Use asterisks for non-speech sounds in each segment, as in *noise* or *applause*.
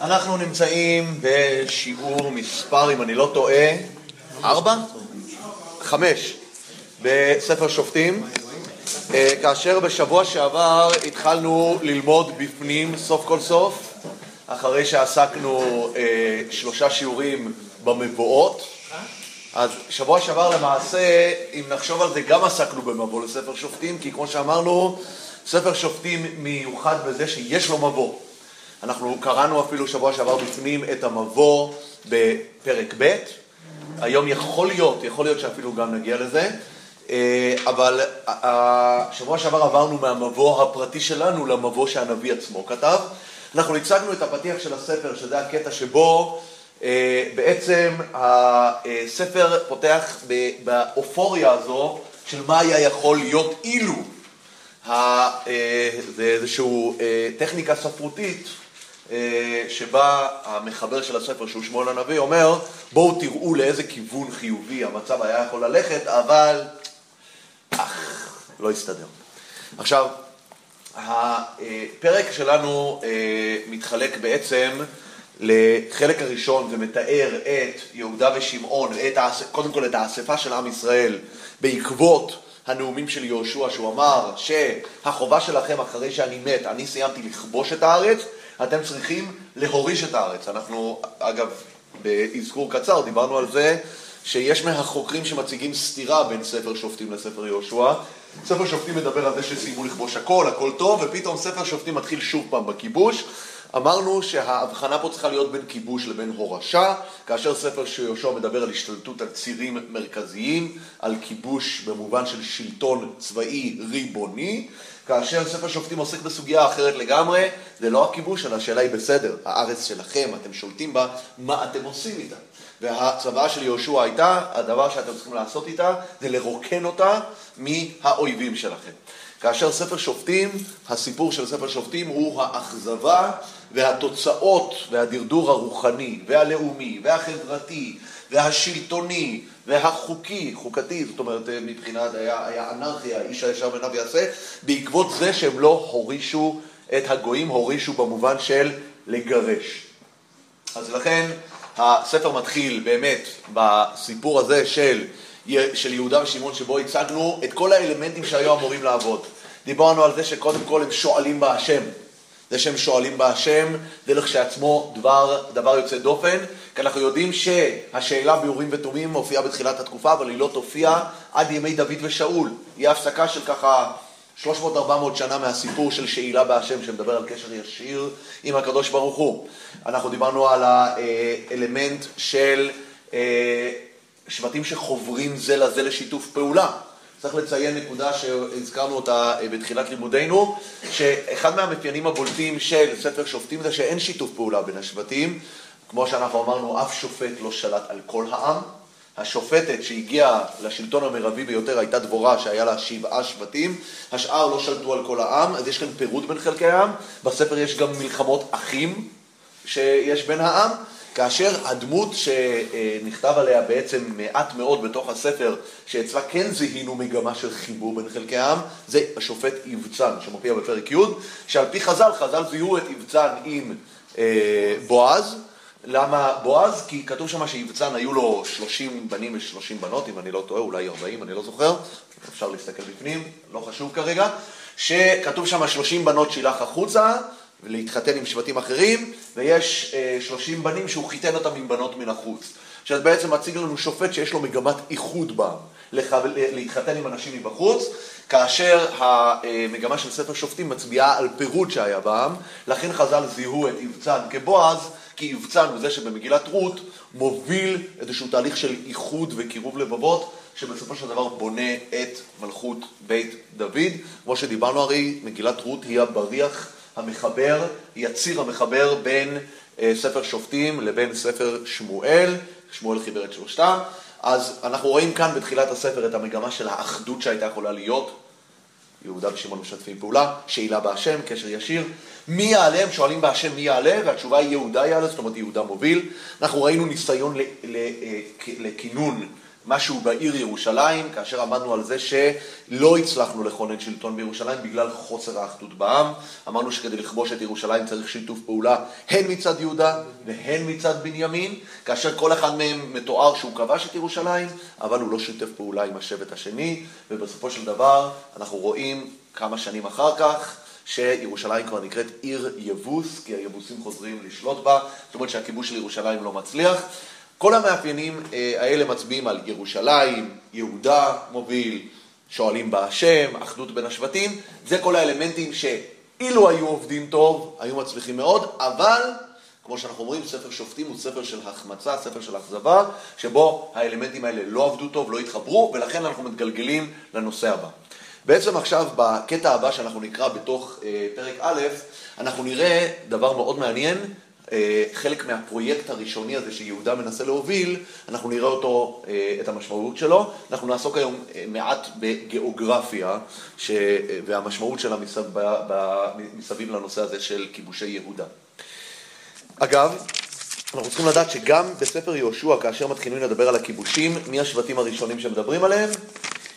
אנחנו נמצאים בשיעור מספר, אם אני לא טועה, ארבע? חמש, בספר שופטים, אה, כאשר בשבוע שעבר התחלנו ללמוד בפנים סוף כל סוף, אחרי שעסקנו אה, שלושה שיעורים במבואות. אז שבוע שעבר למעשה, אם נחשוב על זה, גם עסקנו במבוא לספר שופטים, כי כמו שאמרנו, ספר שופטים מיוחד בזה שיש לו מבוא. אנחנו קראנו אפילו שבוע שעבר בפנים את המבוא בפרק ב', היום יכול להיות, יכול להיות שאפילו גם נגיע לזה, אה, אבל השבוע שעבר עברנו מהמבוא הפרטי שלנו למבוא שהנביא עצמו כתב. אנחנו הצגנו את הפתיח של הספר, שזה הקטע שבו אה, בעצם הספר פותח באופוריה הזו של מה היה יכול להיות אילו. אה, זה איזושהי טכניקה ספרותית אה, שבה המחבר של הספר, שהוא שמואל הנביא, אומר, בואו תראו לאיזה כיוון חיובי המצב היה יכול ללכת, אבל אך, לא הסתדר. עכשיו, הפרק שלנו אה, מתחלק בעצם לחלק הראשון ומתאר את יהודה ושמעון, את, קודם כל את האספה של עם ישראל בעקבות הנאומים של יהושע, שהוא אמר שהחובה שלכם אחרי שאני מת, אני סיימתי לכבוש את הארץ, אתם צריכים להוריש את הארץ. אנחנו, אגב, באזכור קצר דיברנו על זה שיש מהחוקרים שמציגים סתירה בין ספר שופטים לספר יהושע. ספר שופטים מדבר על זה שסיימו לכבוש הכל, הכל טוב, ופתאום ספר שופטים מתחיל שוב פעם בכיבוש. אמרנו שההבחנה פה צריכה להיות בין כיבוש לבין הורשה, כאשר ספר שיהושע מדבר על השתלטות על צירים מרכזיים, על כיבוש במובן של שלטון צבאי ריבוני, כאשר ספר שופטים עוסק בסוגיה אחרת לגמרי, זה לא הכיבוש, אלא השאלה היא בסדר, הארץ שלכם, אתם שולטים בה, מה אתם עושים איתה? והצוואה של יהושע הייתה, הדבר שאתם צריכים לעשות איתה, זה לרוקן אותה מהאויבים שלכם. כאשר ספר שופטים, הסיפור של ספר שופטים הוא האכזבה והתוצאות והדרדור הרוחני והלאומי והחברתי והשלטוני והחוקי, חוקתי, זאת אומרת מבחינת, היה, היה אנרכיה, איש הישר בעיניו יעשה, בעקבות זה שהם לא הורישו את הגויים, הורישו במובן של לגרש. אז לכן הספר מתחיל באמת בסיפור הזה של, של יהודה ושמעון שבו הצגנו את כל האלמנטים שהיו אמורים לעבוד. דיברנו על זה שקודם כל הם שואלים בהשם. זה שהם שואלים בהשם, זה לכשעצמו דבר, דבר יוצא דופן, כי אנחנו יודעים שהשאלה ביורים ותומים מופיעה בתחילת התקופה, אבל היא לא תופיע עד ימי דוד ושאול. היא הפסקה של ככה 300-400 שנה מהסיפור של שאלה בהשם, שמדבר על קשר ישיר עם הקדוש ברוך הוא. אנחנו דיברנו על האלמנט של אה, שבטים שחוברים זה לזה לשיתוף פעולה. צריך לציין נקודה שהזכרנו אותה אה, בתחילת לימודינו, שאחד מהמאפיינים הבולטים של ספר שופטים זה שאין שיתוף פעולה בין השבטים. כמו שאנחנו אמרנו, אף שופט לא שלט על כל העם. השופטת שהגיעה לשלטון המרבי ביותר הייתה דבורה שהיה לה שבעה שבטים, השאר לא שלטו על כל העם, אז יש כאן פירוט בין חלקי העם. בספר יש גם מלחמות אחים שיש בין העם. כאשר הדמות שנכתב עליה בעצם מעט מאוד בתוך הספר, שאצלה כן זיהינו מגמה של חיבור בין חלקי העם, זה השופט יבצן, שמופיע בפרק י', שעל פי חז"ל, חז"ל זיהו את יבצן עם אה, בועז. למה בועז? כי כתוב שם שיבצן היו לו 30 בנים ו-30 בנות, אם אני לא טועה, אולי 40, אני לא זוכר, אפשר להסתכל בפנים, לא חשוב כרגע, שכתוב שם 30 בנות שילח החוצה, ולהתחתן עם שבטים אחרים, ויש אה, 30 בנים שהוא חיתן אותם עם בנות מן החוץ. שזה בעצם מציג לנו שופט שיש לו מגמת איחוד בעם, לח... להתחתן עם אנשים מבחוץ, כאשר המגמה של ספר שופטים מצביעה על פירוד שהיה בעם, לכן חז"ל זיהו את יבצן כבועז, כי יבצן הוא זה שבמגילת רות מוביל איזשהו תהליך של איחוד וקירוב לבבות, שבסופו של דבר בונה את מלכות בית דוד. כמו שדיברנו הרי, מגילת רות היא הבריח המחבר, היא הציר המחבר בין אה, ספר שופטים לבין ספר שמואל, שמואל חיבר את שלושתם. אז אנחנו רואים כאן בתחילת הספר את המגמה של האחדות שהייתה יכולה להיות. יהודה ושמעון משתפים פעולה, שאלה בהשם, קשר ישיר. מי יעלה? הם שואלים בהשם מי יעלה, והתשובה היא יהודה יעלה, זאת אומרת יהודה מוביל. אנחנו ראינו ניסיון לכינון משהו בעיר ירושלים, כאשר עמדנו על זה שלא הצלחנו לכונן שלטון בירושלים בגלל חוסר האחדות בעם. אמרנו שכדי לכבוש את ירושלים צריך שיתוף פעולה הן מצד יהודה והן מצד בנימין, כאשר כל אחד מהם מתואר שהוא כבש את ירושלים, אבל הוא לא שיתף פעולה עם השבט השני, ובסופו של דבר אנחנו רואים כמה שנים אחר כך שירושלים כבר נקראת עיר יבוס, כי היבוסים חוזרים לשלוט בה, זאת אומרת שהכיבוש של ירושלים לא מצליח. כל המאפיינים אה, האלה מצביעים על ירושלים, יהודה מוביל, שואלים בה השם, אחדות בין השבטים, זה כל האלמנטים שאילו היו עובדים טוב, היו מצליחים מאוד, אבל כמו שאנחנו אומרים, ספר שופטים הוא ספר של החמצה, ספר של אכזבה, שבו האלמנטים האלה לא עבדו טוב, לא התחברו, ולכן אנחנו מתגלגלים לנושא הבא. בעצם עכשיו, בקטע הבא שאנחנו נקרא בתוך אה, פרק א', אנחנו נראה דבר מאוד מעניין, חלק מהפרויקט הראשוני הזה שיהודה מנסה להוביל, אנחנו נראה אותו, אה, את המשמעות שלו. אנחנו נעסוק היום אה, מעט בגיאוגרפיה ש... והמשמעות שלה מסביב, מסביב לנושא הזה של כיבושי יהודה. אגב, אנחנו צריכים לדעת שגם בספר יהושע, כאשר מתחילים לדבר על הכיבושים, מי השבטים הראשונים שמדברים עליהם?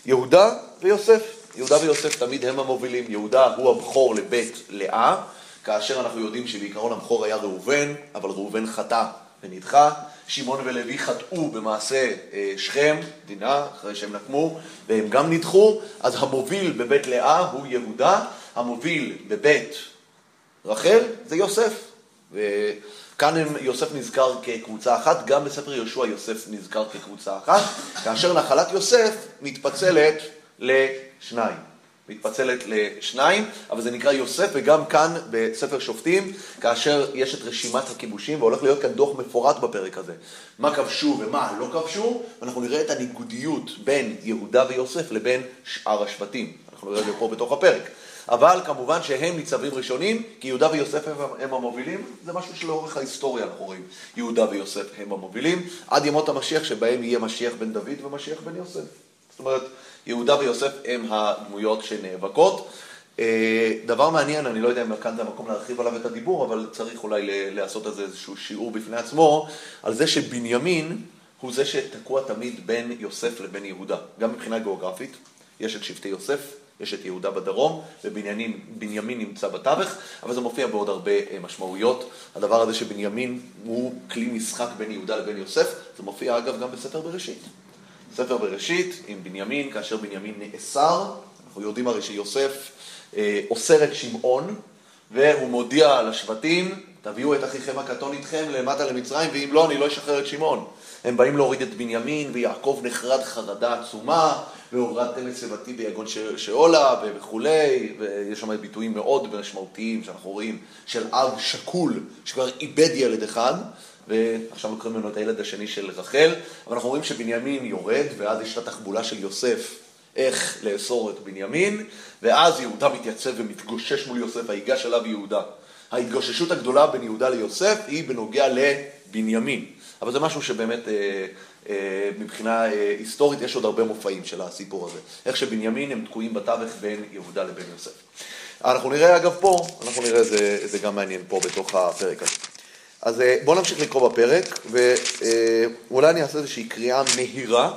יהודה ויוסף. יהודה ויוסף תמיד הם המובילים. יהודה הוא הבכור לבית לאה. כאשר אנחנו יודעים שבעיקרון הבכור היה ראובן, אבל ראובן חטא ונדחה. שמעון ולוי חטאו במעשה אה, שכם, דינה, אחרי שהם נקמו, והם גם נדחו, אז המוביל בבית לאה הוא יהודה, המוביל בבית רחל זה יוסף. וכאן הם, יוסף נזכר כקבוצה אחת, גם בספר יהושע יוסף נזכר כקבוצה אחת, כאשר נחלת יוסף מתפצלת לשניים. מתפצלת לשניים, אבל זה נקרא יוסף, וגם כאן בספר שופטים, כאשר יש את רשימת הכיבושים, והולך להיות כאן דוח מפורט בפרק הזה. מה כבשו ומה לא כבשו, ואנחנו נראה את הניגודיות בין יהודה ויוסף לבין שאר השבטים. אנחנו נראה את זה פה בתוך הפרק. אבל כמובן שהם ניצבים ראשונים, כי יהודה ויוסף הם, הם המובילים, זה משהו שלאורך ההיסטוריה אנחנו רואים. יהודה ויוסף הם המובילים, עד ימות המשיח שבהם יהיה משיח בן דוד ומשיח בן יוסף. זאת אומרת, יהודה ויוסף הם הדמויות שנאבקות. אה, דבר מעניין, אני לא יודע אם כאן זה המקום להרחיב עליו את הדיבור, אבל צריך אולי לעשות על זה איזשהו שיעור בפני עצמו, על זה שבנימין הוא זה שתקוע תמיד בין יוסף לבין יהודה, גם מבחינה גיאוגרפית, יש את שבטי יוסף, יש את יהודה בדרום, ובנימין נמצא בתווך, אבל זה מופיע בעוד הרבה אה, משמעויות. הדבר הזה שבנימין הוא כלי משחק בין יהודה לבין יוסף, זה מופיע אגב גם בספר בראשית. ספר בראשית עם בנימין, כאשר בנימין נאסר, אנחנו יודעים הרי שיוסף אה, אוסר את שמעון, והוא מודיע לשבטים, תביאו את אחיכם הקטון איתכם למטה למצרים, ואם לא, אני לא אשחרר את שמעון. הם באים להוריד את בנימין, ויעקב נחרד חרדה עצומה, והורדתם את שיבתי ביגון שאולה וכולי, ויש שם ביטויים מאוד משמעותיים שאנחנו רואים, של אב שקול, שכבר איבד ילד אחד, ועכשיו לוקחים ממנו את הילד השני של רחל, אבל אנחנו רואים שבנימין יורד, ואז יש את התחבולה של יוסף, איך לאסור את בנימין, ואז יהודה מתייצב ומתגושש מול יוסף, היגש אליו יהודה. ההתגוששות הגדולה בין יהודה ליוסף היא בנוגע לבנימין. אבל זה משהו שבאמת אה, אה, מבחינה אה, היסטורית יש עוד הרבה מופעים של הסיפור הזה. איך שבנימין הם תקועים בתווך בין יהודה לבין יוסף. אנחנו נראה אגב פה, אנחנו נראה, זה, זה גם מעניין פה בתוך הפרק הזה. אז אה, בואו נמשיך לקרוא בפרק, ואולי אני אעשה איזושהי קריאה מהירה,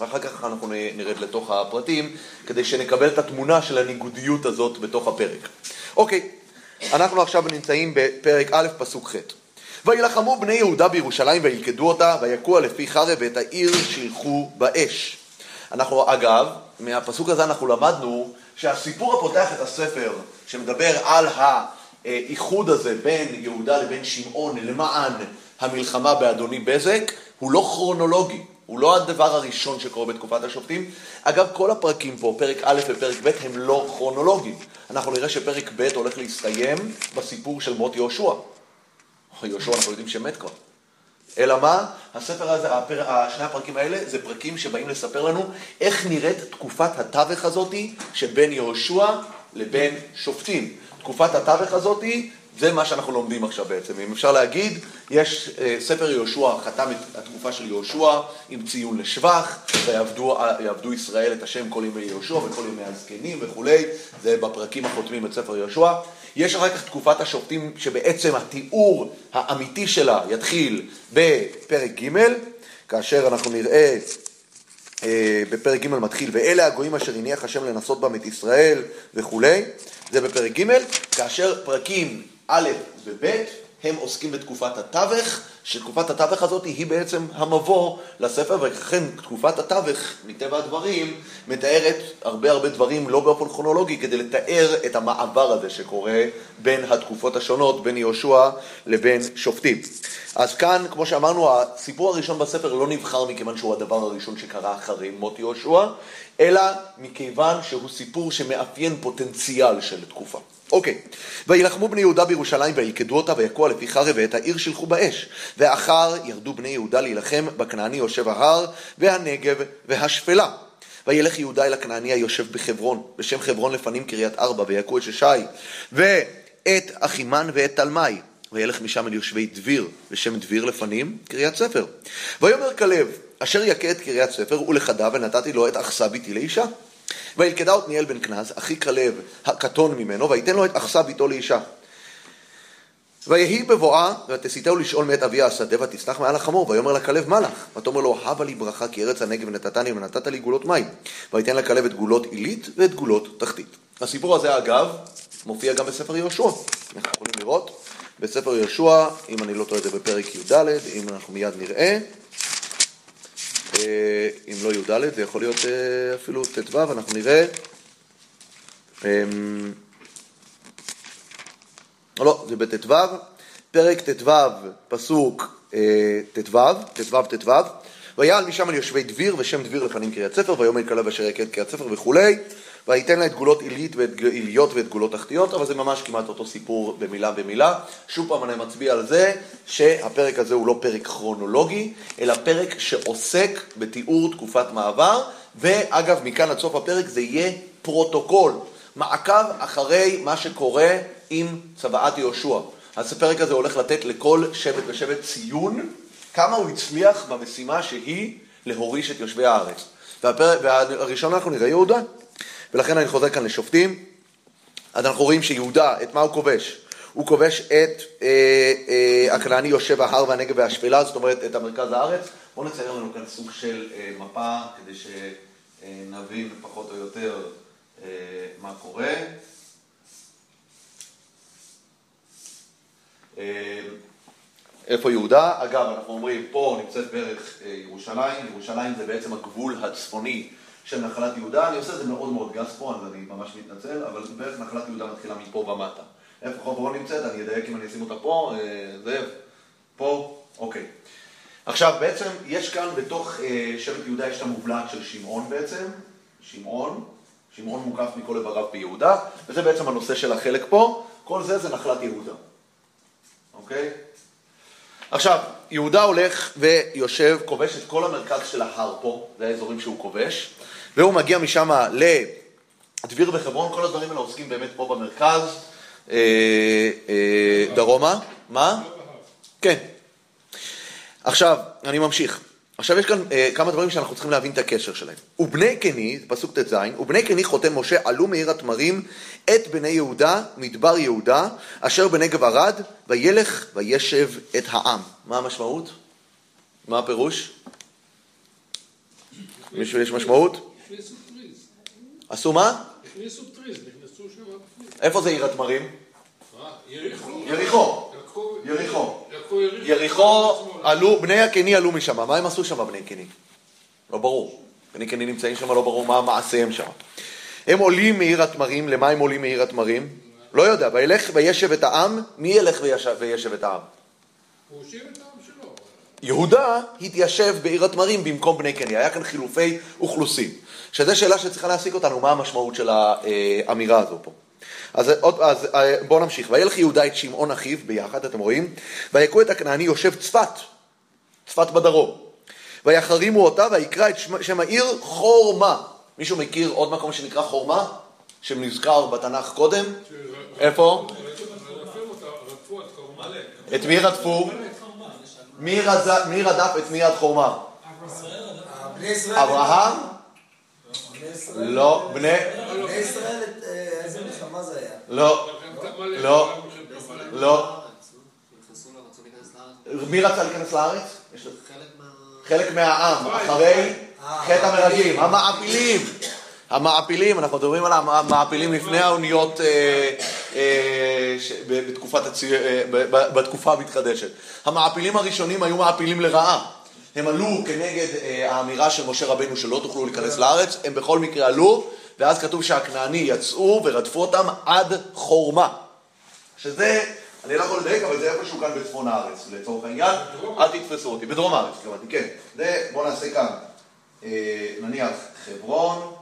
ואחר כך אנחנו נרד לתוך הפרטים, כדי שנקבל את התמונה של הניגודיות הזאת בתוך הפרק. אוקיי, אנחנו עכשיו נמצאים בפרק א', פסוק ח'. וילחמו בני יהודה בירושלים וילכדו אותה, ויכו לפי חרב ואת העיר שילחו באש. אנחנו, אגב, מהפסוק הזה אנחנו למדנו שהסיפור הפותח את הספר, שמדבר על ה... האיחוד הזה בין יהודה לבין שמעון למען המלחמה באדוני בזק הוא לא כרונולוגי, הוא לא הדבר הראשון שקורה בתקופת השופטים. אגב, כל הפרקים פה, פרק א' ופרק ב', הם לא כרונולוגיים. אנחנו נראה שפרק ב' הולך להסתיים בסיפור של מות יהושע. יהושע אנחנו יודעים שמת כבר. אלא מה? הספר הזה, הפר... שני הפרקים האלה, זה פרקים שבאים לספר לנו איך נראית תקופת התווך הזאתי שבין יהושע לבין שופטים. תקופת התווך הזאתי, זה מה שאנחנו לומדים עכשיו בעצם. אם אפשר להגיד, יש אה, ספר יהושע, חתם את התקופה של יהושע עם ציון לשבח, ויעבדו ישראל את השם כל ימי יהושע וכל ימי הזקנים וכולי, זה בפרקים החותמים את ספר יהושע. יש אחר כך תקופת השופטים שבעצם התיאור האמיתי שלה יתחיל בפרק ג', כאשר אנחנו נראה אה, בפרק ג' מתחיל, ואלה הגויים אשר הניח השם לנסות בם את ישראל וכולי, זה בפרק ג', כאשר פרקים א' וב' הם עוסקים בתקופת התווך, שתקופת התווך הזאת היא בעצם המבוא לספר, ולכן תקופת התווך, מטבע הדברים, מתארת הרבה הרבה דברים לא באופן כרונולוגי, כדי לתאר את המעבר הזה שקורה בין התקופות השונות, בין יהושע לבין שופטים. אז כאן, כמו שאמרנו, הסיפור הראשון בספר לא נבחר מכיוון שהוא הדבר הראשון שקרה אחרי מות יהושע, אלא מכיוון שהוא סיפור שמאפיין פוטנציאל של תקופה. אוקיי, וילחמו בני יהודה בירושלים וילכדו אותה ויכו לפי חרב ואת העיר שלחו באש. ואחר ירדו בני יהודה להילחם בכנעני יושב ההר והנגב והשפלה. וילך יהודה אל הכנעני היושב בחברון, בשם חברון לפנים קריית ארבע, ויכו את ששי, ואת אחימן ואת תלמי. וילך משם אל יושבי דביר, בשם דביר לפנים קריית ספר. ויאמר כלב, אשר יכה את קריית ספר ולכדה ונתתי לו את אכסה ביתי לאישה. וילכדה עתניאל בן כנז, אחי כלב הקטון ממנו, ויתן לו את אכסה ביתו לאישה. ויהי בבואה, ותסיתהו לשאול מאת אביה השדה, ותצנח מעל החמור, ויאמר לה כלב מה לך? ותאמר לו, הבה לי ברכה כי ארץ הנגב נתתני ונתת לי גולות מים. ויתן לכלב את גולות עילית ואת גולות תחתית. הסיפור הזה אגב, מופיע גם בספר יהושע. אנחנו יכולים לראות בספר יהושע, אם אני לא טועה זה בפרק י"ד, אם אנחנו מיד נראה. אה, אם לא י"ד, זה יכול להיות אה, אפילו ט"ו, אנחנו נראה. אמ, לא, זה בט"ו, פרק ט"ו, פסוק אה, ט"ו, ט"ו, ט"ו, ויעל משם על יושבי דביר, ושם דביר לפנים קריית ספר, ויאמר כלב אשר יכה את קריית ספר וכולי, וייתן לה את גולות עילית ואת עיליות ואת גולות תחתיות, אבל זה ממש כמעט אותו סיפור במילה במילה. שוב פעם אני מצביע על זה שהפרק הזה הוא לא פרק כרונולוגי, אלא פרק שעוסק בתיאור תקופת מעבר, ואגב, מכאן עד סוף הפרק זה יהיה פרוטוקול, מעקב אחרי מה שקורה עם צוואת יהושע. אז הפרק הזה הולך לתת לכל שבט ושבט ציון כמה הוא הצליח במשימה שהיא להוריש את יושבי הארץ. והפרק, והראשון אנחנו נראה יהודה. ולכן אני חוזר כאן לשופטים. אז אנחנו רואים שיהודה, את מה הוא כובש? הוא כובש את אה, אה, הכנעני יושב ההר והנגב והשפלה, זאת אומרת את המרכז הארץ. בואו נצייר לנו כאן סוג של אה, מפה כדי שנבין פחות או יותר אה, מה קורה. אה, איפה יהודה? אגב, אנחנו אומרים, פה נמצאת בערך אה, ירושלים, ירושלים זה בעצם הגבול הצפוני של נחלת יהודה, אני עושה את זה מאוד מאוד גס פה, אז אני ממש מתנצל, אבל בערך נחלת יהודה מתחילה מפה ומטה. איפה חברון נמצאת? אני אדייק אם אני אשים אותה פה, אה, זאב, פה, אוקיי. עכשיו, בעצם יש כאן בתוך אה, שבט יהודה יש את המובלעת של שמעון בעצם, שמעון, שמעון מוקף מכל איבריו ביהודה, וזה בעצם הנושא של החלק פה, כל זה זה נחלת יהודה, אוקיי? עכשיו, יהודה הולך ויושב, כובש את כל המרכז של ההר פה, זה האזורים שהוא כובש, והוא מגיע משם לדביר וחברון, כל הדברים האלה עוסקים באמת פה במרכז, אה, אה, דרומה. מה? כן. עכשיו, אני ממשיך. עכשיו יש כאן אה, כמה דברים שאנחנו צריכים להבין את הקשר שלהם. ובני קני, פסוק ט"ז, ובני קני חותם משה עלו מעיר התמרים את בני יהודה, מדבר יהודה, אשר בנגב ערד, וילך וישב את העם. מה המשמעות? מה הפירוש? מישהו יש משמעות? עשו מה? הכניסו טריז, נכנסו שם איפה זה עיר התמרים? יריחו. יריחו. יריחו. יריחו עלו, בני הקני עלו משם, מה הם עשו שם בני קני? לא ברור. בני קני נמצאים שם, לא ברור מה מעשיהם שם. הם עולים מעיר התמרים, למה הם עולים מעיר התמרים? לא יודע, וילך וישב את העם, מי ילך וישב, וישב את העם? הוא הושיב את העם שלו. יהודה התיישב בעיר התמרים במקום בני קני, היה כאן חילופי אוכלוסין. שזו שאלה שצריכה להעסיק אותנו, מה המשמעות של האמירה הזו פה. אז, אז בואו נמשיך. וילך יהודה את שמעון אחיו ביחד, אתם רואים? ויכו את הכנעני יושב צפת, צפת בדרום. ויחרימו אותה ויקרא את שם, שם העיר חורמה. מישהו מכיר עוד מקום שנקרא חורמה? שנזכר בתנ"ך קודם? איפה? את מי רדפו? מי רדף את מי עד חורמה? אברהם? לא. בני... בני ישראל, אה, איזה מלחמה זה היה? לא. לא. לא. מי רצה להיכנס לארץ? חלק מה... חלק מהעם, אחרי חטא המרגלים, המעפילים. המעפילים, אנחנו מדברים על המעפילים לפני האוניות אה, אה, בתקופה המתחדשת. המעפילים הראשונים היו מעפילים לרעה. הם עלו כנגד אה, האמירה של משה רבנו שלא תוכלו להיכנס לארץ, הם בכל מקרה עלו, ואז כתוב שהכנעני יצאו ורדפו אותם עד חורמה. שזה, אני לא יכול לדייק, אבל זה איפשהו כאן בצפון הארץ, לצורך העניין. אל תתפסו אותי. בדרום הארץ, התכוונתי, כן. זה, בואו נעשה כאן, אה, נניח חברון,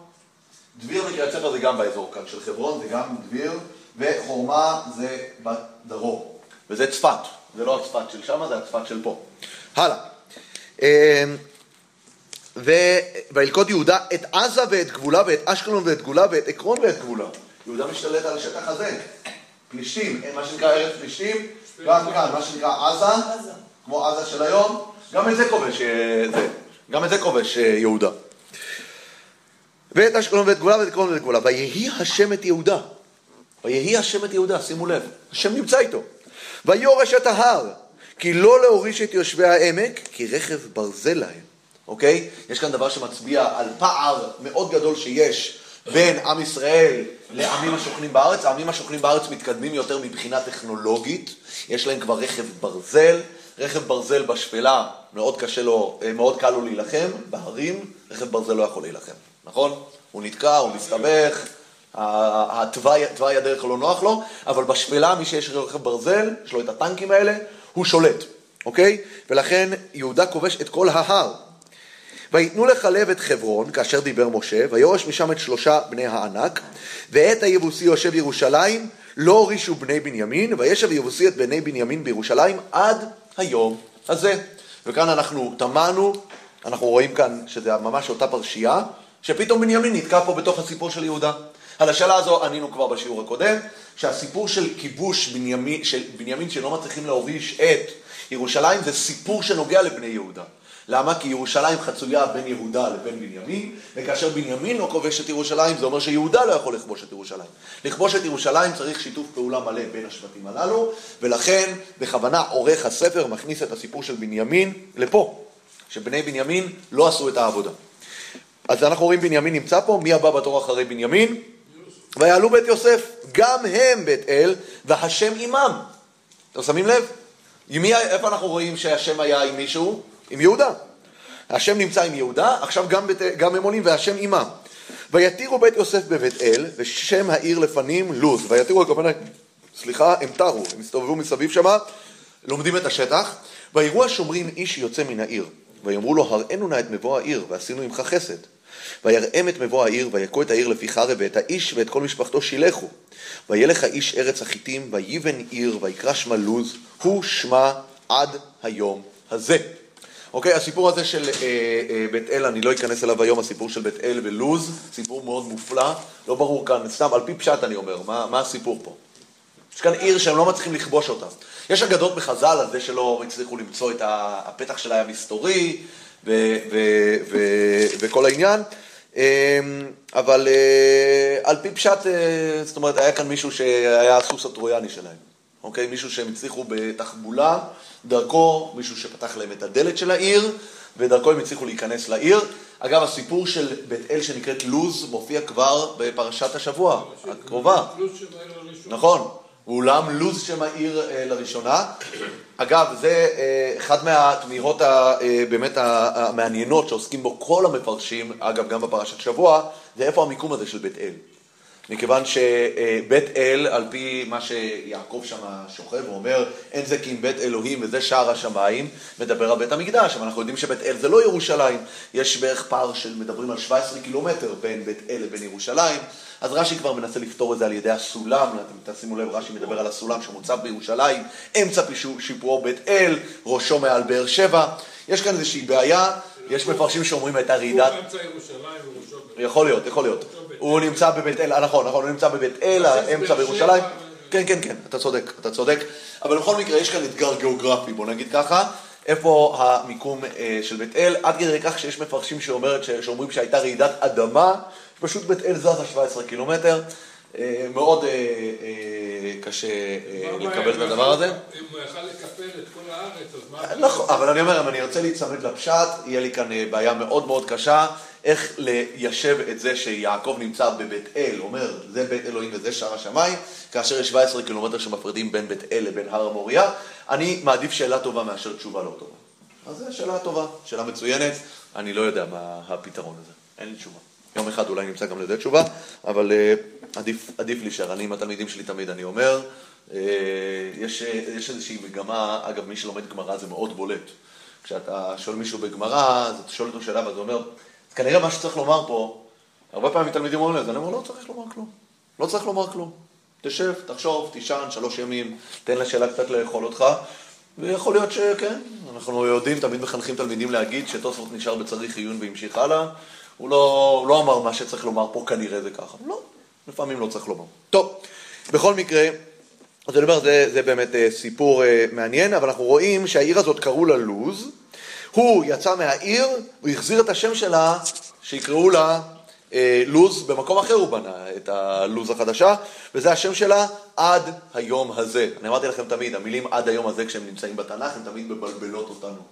דביר וקריית ספר זה גם באזור כאן של חברון, זה גם דביר, וחורמה זה בדרום. וזה צפת, זה לא הצפת של שמה, זה הצפת של פה. הלאה. ו- וילכוד יהודה את עזה ואת גבולה ואת אשקלון ואת גבולה ואת עקרון ואת גבולה. יהודה משתלט על השטח הזה. פלישתים, מה שנקרא ארץ פלישתים, גם כאן, מה שנקרא עזה. כמו עזה של היום, גם את זה כובש, אה, גם את זה כובש אה, יהודה. ואת אשקלון ואת גבולה ואת עקרון ואת גבולה. ויהי השם את יהודה. ויהי השם את יהודה, שימו לב, השם נמצא איתו. ויורש את ההר, כי לא להוריש את יושבי העמק, כי רכב ברזל להם. אוקיי? יש כאן דבר שמצביע על פער מאוד גדול שיש בין עם ישראל לעמים השוכנים בארץ. העמים השוכנים בארץ מתקדמים יותר מבחינה טכנולוגית, יש להם כבר רכב ברזל. רכב ברזל בשפלה, מאוד קשה לו, אה, מאוד קל לו להילחם, בהרים, רכב ברזל לא יכול להילחם, נכון? הוא נתקע, הוא מסתבך, התוואי תוואי הדרך לא נוח לו, אבל בשפלה, מי שיש רכב ברזל, יש לו את הטנקים האלה, הוא שולט, אוקיי? ולכן יהודה כובש את כל ההר. ויתנו לחלב את חברון, כאשר דיבר משה, ויורש משם את שלושה בני הענק, ואת היבוסי יושב ירושלים, לא הורישו בני בנימין, וישב היבוסי את בני בנימין בירושלים עד היום הזה. וכאן אנחנו תמהנו, אנחנו רואים כאן שזה ממש אותה פרשייה, שפתאום בנימין נתקע פה בתוך הסיפור של יהודה. על השאלה הזו ענינו כבר בשיעור הקודם, שהסיפור של כיבוש בנימין, של בנימין שלא מצליחים להוריש את ירושלים זה סיפור שנוגע לבני יהודה. למה? כי ירושלים חצויה בין יהודה לבין בנימין, וכאשר בנימין לא כובש את ירושלים, זה אומר שיהודה לא יכול לכבוש את ירושלים. לכבוש את ירושלים צריך שיתוף פעולה מלא בין השבטים הללו, ולכן בכוונה עורך הספר מכניס את הסיפור של בנימין לפה, שבני בנימין לא עשו את העבודה. אז אנחנו רואים בנימין נמצא פה, מי הבא בתור אחרי בנימין? ויעלו בית יוסף, גם הם בית אל, והשם עמם. אתם שמים לב? מי, איפה אנחנו רואים שהשם היה עם מישהו? עם יהודה. השם נמצא עם יהודה, עכשיו גם, בית, גם הם עולים והשם עמם. ויתירו בית יוסף בבית אל, ושם העיר לפנים לוז. ויתירו, הכוונה, סליחה, הם תרו, הם הסתובבו מסביב שמה, לומדים את השטח. ויראו השומרים איש יוצא מן העיר. ויאמרו לו, הראינו נא את מבוא העיר, ועשינו עמך חסד. ויראם את מבוא העיר, ויכו את העיר לפי חרב, ואת האיש ואת כל משפחתו שילחו. וילך האיש ארץ החיטים, ויבן עיר, ויקרא שמה לוז, הוא שמה עד היום הזה. אוקיי, הסיפור הזה של אה, אה, בית אל, אני לא אכנס אליו היום, הסיפור של בית אל ולוז, סיפור מאוד מופלא, לא ברור כאן, סתם על פי פשט אני אומר, מה, מה הסיפור פה? יש כאן עיר שהם לא מצליחים לכבוש אותה. יש אגדות בחז"ל על זה שלא הצליחו למצוא את הפתח שלה היה מסתורי וכל העניין, אמ, אבל אה, על פי פשט, אה, זאת אומרת, היה כאן מישהו שהיה הסוס הטרויאני שלהם, אוקיי? מישהו שהם הצליחו בתחבולה, דרכו מישהו שפתח להם את הדלת של העיר, ודרכו הם הצליחו להיכנס לעיר. אגב, הסיפור של בית אל שנקראת לוז מופיע כבר בפרשת השבוע הקרובה. של. נכון, אולם לוז שם העיר אה, לראשונה. אגב, זה אה, אחד מהתמיהות אה, באמת המעניינות שעוסקים בו כל המפרשים, אגב, גם בפרשת שבוע, זה איפה המיקום הזה של בית אל. מכיוון שבית אל, על פי מה שיעקב שם שוכב ואומר, אין זה כי אם בית אלוהים וזה שער השמיים, מדבר על בית המקדש, אבל אנחנו יודעים שבית אל זה לא ירושלים, יש בערך פער של, מדברים על 17 קילומטר בין בית אל לבין ירושלים, אז רש"י כבר מנסה לפתור את זה על ידי הסולם, אתם תשימו לב, רש"י מדבר על הסולם שמוצב בירושלים, אמצע שיפועו בית אל, ראשו מעל באר שבע, יש כאן איזושהי בעיה, יש מפרשים שאומרים הייתה רעידת הוא באמצע ירושלים וראשו בית. יכול להיות, יכול להיות. הוא נמצא בבית אל, נכון, נכון, הוא נמצא בבית אל, האמצע בירושלים. כן, כן, כן, אתה צודק, אתה צודק. אבל בכל מקרה, יש כאן אתגר גיאוגרפי, בוא נגיד ככה. איפה המיקום אה, של בית אל, עד כדי כך שיש מפרשים שאומרת, שאומרים שהייתה רעידת אדמה, פשוט בית אל זזה 17 קילומטר, מאוד אה, אה, קשה אה, לקבל את הדבר הזה. אם הוא יכל לקפל את כל הארץ, אז מה... נכון, אבל אני אומר, אם אני ארצה להיצמד לפשט, יהיה לי כאן אה, בעיה מאוד מאוד קשה, איך ליישב את זה שיעקב נמצא בבית אל, אומר, זה בית אלוהים וזה שער השמיים, כאשר יש 17 קילומטר שמפרידים בין בית אל לבין הר המוריה. אני מעדיף שאלה טובה מאשר תשובה לא טובה. אז זו שאלה טובה, שאלה מצוינת, אני לא יודע מה הפתרון לזה, אין לי תשובה. יום אחד אולי נמצא גם לזה תשובה, אבל אה, עדיף, עדיף להישאר. אני עם התלמידים שלי תמיד, אני אומר, אה, יש, יש איזושהי מגמה, אגב, מי שלומד גמרא זה מאוד בולט. כשאתה שואל מישהו בגמרא, אז אתה שואל אותו שאלה ואז הוא אומר, כנראה מה שצריך לומר פה, הרבה פעמים תלמידים אומרים לי, אז אני אומר, לא צריך לומר כלום. לא צריך לומר כלום. תשב, תחשוב, תישן שלוש ימים, תן לשאלה קצת לאכול אותך, ויכול להיות שכן, אנחנו יודעים, תמיד מחנכים תלמידים להגיד שתוספות נשאר בצריך עיון והמשיך הלאה. הוא לא, הוא לא אמר מה שצריך לומר פה, כנראה זה ככה. לא, לפעמים לא צריך לומר. טוב, בכל מקרה, אז אני אומר, זה, זה באמת אה, סיפור אה, מעניין, אבל אנחנו רואים שהעיר הזאת קראו לה לוז. הוא יצא מהעיר, הוא החזיר את השם שלה, שיקראו לה אה, לוז, במקום אחר הוא בנה את הלוז החדשה, וזה השם שלה עד היום הזה. אני אמרתי לכם תמיד, המילים עד היום הזה, כשהם נמצאים בתנ"ך, הן תמיד מבלבלות אותנו.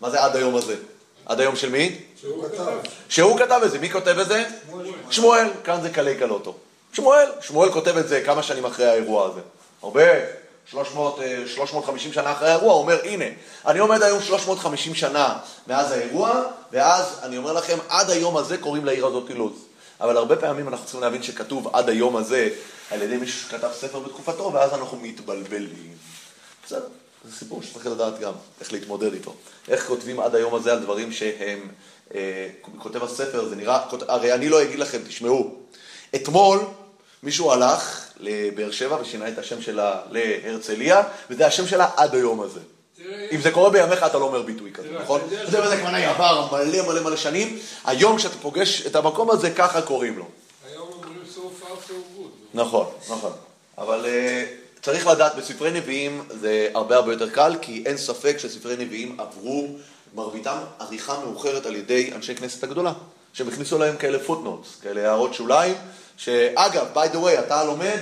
מה זה עד היום הזה? עד היום של מי? שהוא כתב. שהוא כתב את זה, מי כותב את זה? שמואל, כאן זה קלי קלוטו. שמואל, שמואל כותב את זה כמה שנים אחרי האירוע הזה. הרבה, 300, אה, 350 שנה אחרי האירוע, הוא אומר, הנה, אני עומד היום 350 שנה מאז האירוע, ואז אני אומר לכם, עד היום הזה קוראים לעיר הזאת לוז. אבל הרבה פעמים אנחנו צריכים להבין שכתוב עד היום הזה על ידי מישהו שכתב ספר בתקופתו, ואז אנחנו מתבלבלים. בסדר, זה סיפור שצריך לדעת גם איך להתמודד איתו. איך כותבים עד היום הזה על דברים שהם, אה, כותב הספר, זה נראה, הרי אני לא אגיד לכם, תשמעו, אתמול מישהו הלך לבאר שבע ושינה את השם שלה להרצליה, וזה השם שלה עד היום הזה. אם זה קורה בימיך, אתה לא אומר ביטוי כזה, נכון? זה בזה כוונה עבר מלא מלא מלא שנים, היום כשאתה פוגש את המקום הזה, ככה קוראים לו. היום אומרים far so good. נכון, נכון. אבל uh, צריך לדעת, בספרי נביאים זה הרבה הרבה יותר קל, כי אין ספק שספרי נביאים עברו, מרביתם עריכה מאוחרת על ידי אנשי כנסת הגדולה, שהם הכניסו להם כאלה פוטנוטס, כאלה הערות שוליים, שאגב, by the way, אתה לומד,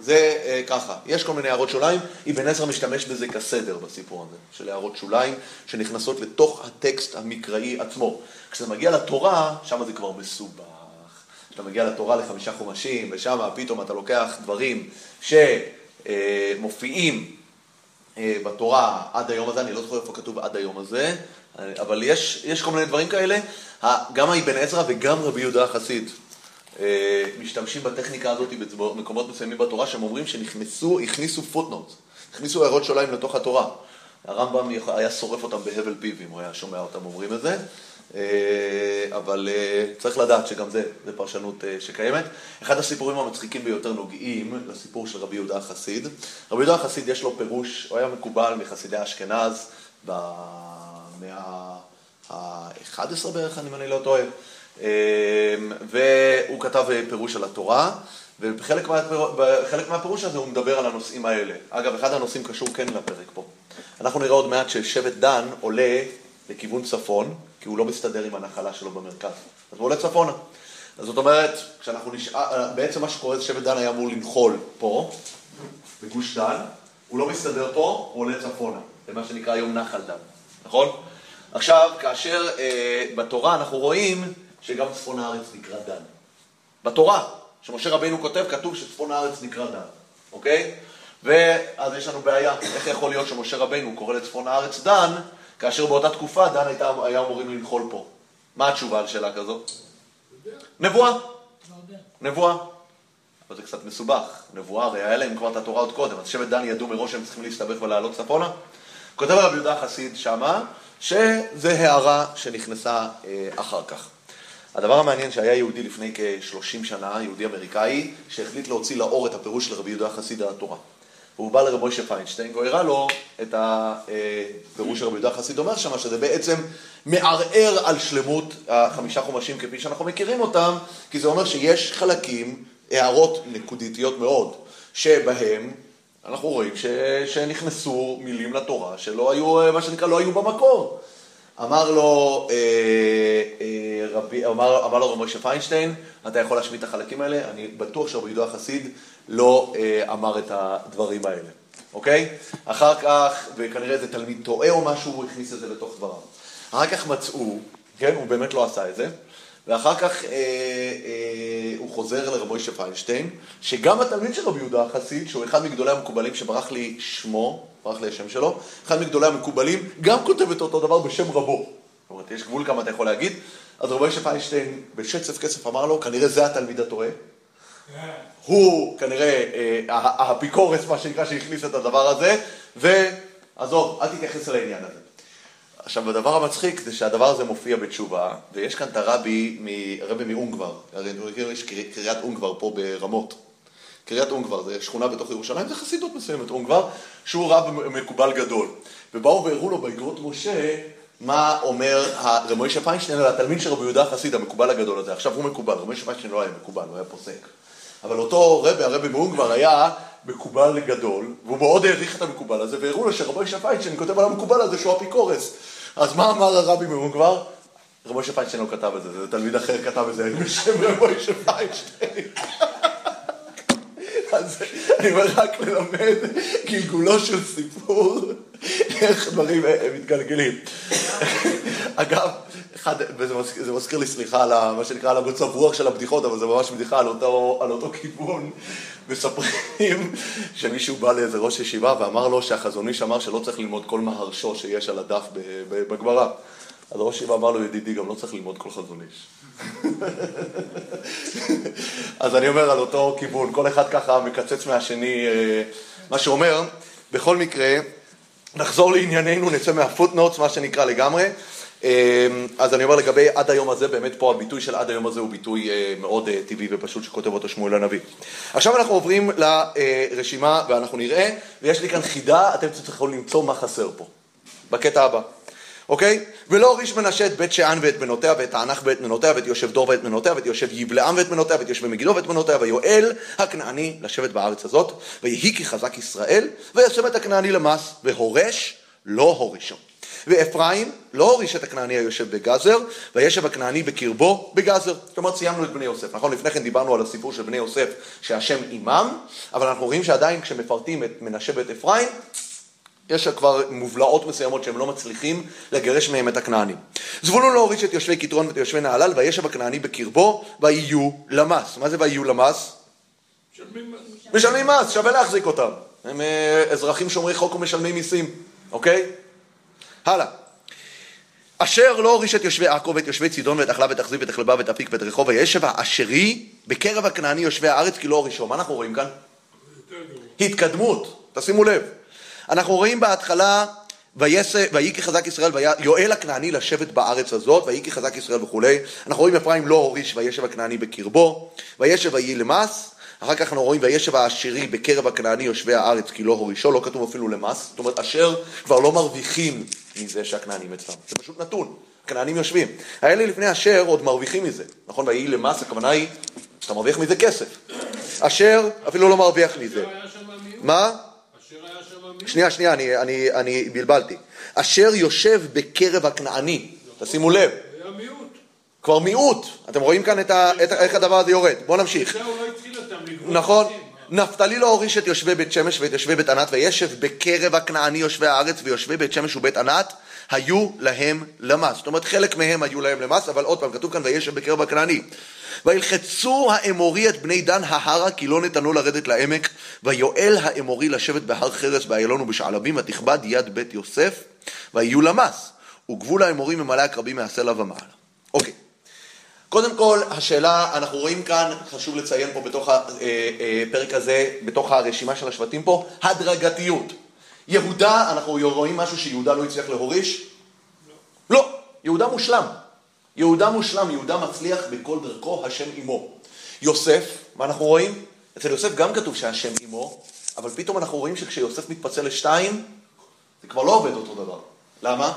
זה uh, ככה, יש כל מיני הערות שוליים, אבן עזרא משתמש בזה כסדר בסיפור הזה, של הערות שוליים שנכנסות לתוך הטקסט המקראי עצמו. כשזה מגיע לתורה, שם זה כבר מסובך. כשאתה מגיע לתורה לחמישה חומשים, ושם פתאום אתה לוקח דברים שמופיעים אה, בתורה עד היום הזה, אני לא זוכר איפה כתוב עד היום הזה, אה, אבל יש, יש כל מיני דברים כאלה. גם האבן עזרא וגם רבי יהודה החסיד אה, משתמשים בטכניקה הזאת במקומות מסוימים בתורה, שהם אומרים שנכנסו, הכניסו פוטנוט, הכניסו הערות שוליים לתוך התורה. הרמב"ם היה שורף אותם בהבל פיו אם הוא היה שומע אותם אומרים את זה. אה, אבל אה, צריך לדעת שגם זה, זה פרשנות אה, שקיימת. אחד הסיפורים המצחיקים ביותר נוגעים לסיפור של רבי יהודה החסיד. רבי יהודה החסיד יש לו פירוש, הוא היה מקובל מחסידי אשכנז במאה ה-11 בערך, אם אני לא טועה. אה, והוא כתב אה, פירוש על התורה, ובחלק מהפיר- בחלק מהפירוש הזה הוא מדבר על הנושאים האלה. אגב, אחד הנושאים קשור כן לפרק פה. אנחנו נראה עוד מעט ששבט דן עולה לכיוון צפון, כי הוא לא מסתדר עם הנחלה שלו במרכז. אז הוא עולה צפונה. אז זאת אומרת, כשאנחנו נשאר, בעצם מה שקורה זה שבט דן היה אמור לנחול פה, בגוש דן, הוא לא מסתדר פה, הוא עולה צפונה. זה מה שנקרא היום נחל דן, נכון? עכשיו, כאשר אה, בתורה אנחנו רואים שגם צפון הארץ נקרא דן. בתורה, שמשה רבינו כותב, כתוב שצפון הארץ נקרא דן, אוקיי? ואז יש לנו בעיה, איך יכול להיות שמשה רבינו קורא לצפון הארץ דן, כאשר באותה תקופה דן הייתה, היה אמורים לנחול פה. מה התשובה על שאלה כזו? נבואה. נבואה. אבל זה קצת מסובך. נבואה, הרי היה להם כבר את התורה עוד קודם, אז שבט דן ידעו מראש שהם צריכים להסתבך ולעלות צפונה. כותב רבי יהודה החסיד שמה, שזה הערה שנכנסה אה, אחר כך. הדבר המעניין שהיה יהודי לפני כ-30 שנה, יהודי אמריקאי, שהחליט להוציא לאור את הפירוש של רבי יהודה החסיד על התורה. והוא בא לרב מוישה פיינשטיין והוא הראה לו את הפירוש של רבי יהודה החסיד אומר שם, שזה בעצם מערער על שלמות החמישה חומשים כפי שאנחנו מכירים אותם, כי זה אומר שיש חלקים, הערות נקודיתיות מאוד, שבהם אנחנו רואים ש... שנכנסו מילים לתורה שלא היו, מה שנקרא, לא היו במקור. אמר לו, אה, אה, רבי, אמר, אמר לו רב משה פיינשטיין, אתה יכול להשמיט את החלקים האלה, אני בטוח שרבי יהודה החסיד לא אה, אמר את הדברים האלה, אוקיי? אחר כך, וכנראה איזה תלמיד טועה או משהו, הוא הכניס את זה לתוך דבריו. אחר כך מצאו, כן, הוא באמת לא עשה את זה, ואחר כך אה, אה, הוא חוזר לרב משה פיינשטיין, שגם התלמיד של רבי יהודה החסיד, שהוא אחד מגדולי המקובלים, שברח לי שמו, ברח לי השם שלו, אחד מגדולי המקובלים, גם כותב את אותו דבר בשם רבו. זאת אומרת, יש גבול כמה אתה יכול להגיד. אז רבי משה פיינשטיין בשצף כסף אמר לו, כנראה זה התלמיד הטועה. הוא כנראה אה, האפיקורס, מה שנקרא, שהכניס את הדבר הזה, ועזוב, אל תתייחס אל העניין הזה. עכשיו, הדבר המצחיק זה שהדבר הזה מופיע בתשובה, ויש כאן את הרבי, הרבי מאונגבר, הרי יש קרי- קריית אונגבר פה ברמות. קריית אונגבר, זה שכונה בתוך ירושלים, זה חסידות מסוימת, אונגבר, שהוא רב מקובל גדול. ובאו והראו לו באגרות משה מה אומר ה- רב משה פיינשטיין על התלמיד של רבי יהודה החסיד, המקובל הגדול הזה. עכשיו הוא מקובל, רב משה פיינשטיין לא היה מקובל, הוא היה פוסק. אבל אותו רבי, הרבי מאונגבר היה מקובל גדול, והוא מאוד העריך את המקובל הזה, והראו לו שרבי משה פיינשטיין כותב על המקובל הזה שהוא אפיקורס. אז מה אמר הרבי מאונגבר? רבי משה פיינשטיין לא כתב את זה, זה תלמיד אחר כתב את זה בשם רבי משה פיינשטיין. אז אני אומר רק ללמד גלגולו של סיפור, איך דברים אה, מתגלגלים. אגב, אחד, וזה מזכיר, לי, סליחה, על מה שנקרא, על המצב רוח של הבדיחות, אבל זה ממש בדיחה על אותו, על אותו כיוון. מספרים שמישהו בא לאיזה ראש ישיבה ואמר לו שהחזון איש אמר שלא צריך ללמוד כל מהרשו שיש על הדף בגמרא. אז ראש ישיבה אמר לו, ידידי, גם לא צריך ללמוד כל חזון איש. אז אני אומר על אותו כיוון, כל אחד ככה מקצץ מהשני אה, מה שאומר. בכל מקרה, נחזור לענייננו, נצא מהפוטנוטס, מה שנקרא לגמרי. אה, אז אני אומר לגבי עד היום הזה, באמת פה הביטוי של עד היום הזה הוא ביטוי אה, מאוד טבעי ופשוט שכותב אותו שמואל הנביא. עכשיו אנחנו עוברים לרשימה ואנחנו נראה, ויש לי כאן חידה, אתם צריכים למצוא מה חסר פה, בקטע הבא. אוקיי? ולא הוריש מנשה את בית שאן ואת בנותיה ואת הענך ואת בנותיה ואת יושב דור ואת בנותיה ואת יושב יבלעם ואת בנותיה ואת יושב מגידו ואת בנותיה ויואל הכנעני לשבת בארץ הזאת ויהי כי חזק ישראל וישם את הכנעני למס והורש לא הורישו. ואפרים לא הוריש את הכנעני היושב בגזר וישב הכנעני בקרבו בגזר. זאת אומרת סיימנו את בני יוסף. נכון? לפני כן דיברנו על הסיפור של בני יוסף שהשם עמם אבל אנחנו רואים שעדיין כשמפרטים את מנשה ואת אפרים יש כבר מובלעות מסוימות שהם לא מצליחים לגרש מהם את הכנענים. זבולון לא הוריש את יושבי כתרון ואת יושבי נהלל, וישב הכנעני בקרבו, ויהיו למס. מה זה ויהיו למס? משלמים משלמים מס, שווה להחזיק אותם. הם אה, אזרחים שומרי חוק ומשלמים מיסים, אוקיי? הלאה. אשר לא הוריש את יושבי עכו ואת יושבי צידון ואת אחלה ואת אכזיב ואת אחלבה ואת אפיק ואת רחוב וישב האשרי בקרב הכנעני יושבי הארץ כי לא הורישו. מה אנחנו רואים כאן? התקדמות, תשימו לב. אנחנו רואים בהתחלה, ויהי כי חזק ישראל, ויואל הכנעני לשבת בארץ הזאת, ויהי כי חזק ישראל וכולי. אנחנו רואים אפרים לא הוריש, וישב הכנעני בקרבו, וישב ויהי למס. אחר כך אנחנו רואים וישב העשירי בקרב הכנעני יושבי הארץ כי לא הורישו, לא כתוב אפילו למס. זאת אומרת, אשר כבר לא מרוויחים מזה שהכנענים אצלם. זה פשוט נתון. הכנענים יושבים. האלה לפני אשר עוד מרוויחים מזה. נכון? ויהי למס, הכוונה היא שאתה מרוויח מזה כסף. אשר אפילו לא מרוויח מזה. מיעוט. מה? אשר היה שם מיעוט. שנייה, שנייה, אני, אני, אני בלבלתי. אשר יושב בקרב הכנעני, תשימו לב, היה מיעוט. כבר מיעוט. אתם רואים כאן את ה, את, איך הדבר הזה יורד. בואו נמשיך. זה לא נכון. נפתלי לא הוריש את יושבי בית שמש ואת יושבי בית ענת, וישב בקרב הכנעני יושבי הארץ, ויושבי בית שמש ובית ענת, היו להם למס. זאת אומרת, חלק מהם היו להם למס, אבל עוד פעם, כתוב כאן, וישב בקרב הכנעני. וילחצו האמורי את בני דן ההרה, כי לא נתנו לרדת לעמק, ויואל האמורי לשבת בהר חרס באיילון ובשעלבים, ותכבד יד בית יוסף, ויהיו למס. וגבול האמורי ממלא הקרבים מהסלע ומעלה. אוקיי. קודם כל, השאלה, אנחנו רואים כאן, חשוב לציין פה בתוך הפרק הזה, בתוך הרשימה של השבטים פה, הדרגתיות. יהודה, אנחנו רואים משהו שיהודה לא הצליח להוריש? לא. יהודה מושלם. יהודה מושלם, יהודה מצליח בכל דרכו, השם עמו. יוסף, מה אנחנו רואים? אצל יוסף גם כתוב שהשם עמו, אבל פתאום אנחנו רואים שכשיוסף מתפצל לשתיים, זה כבר לא עובד אותו דבר. למה?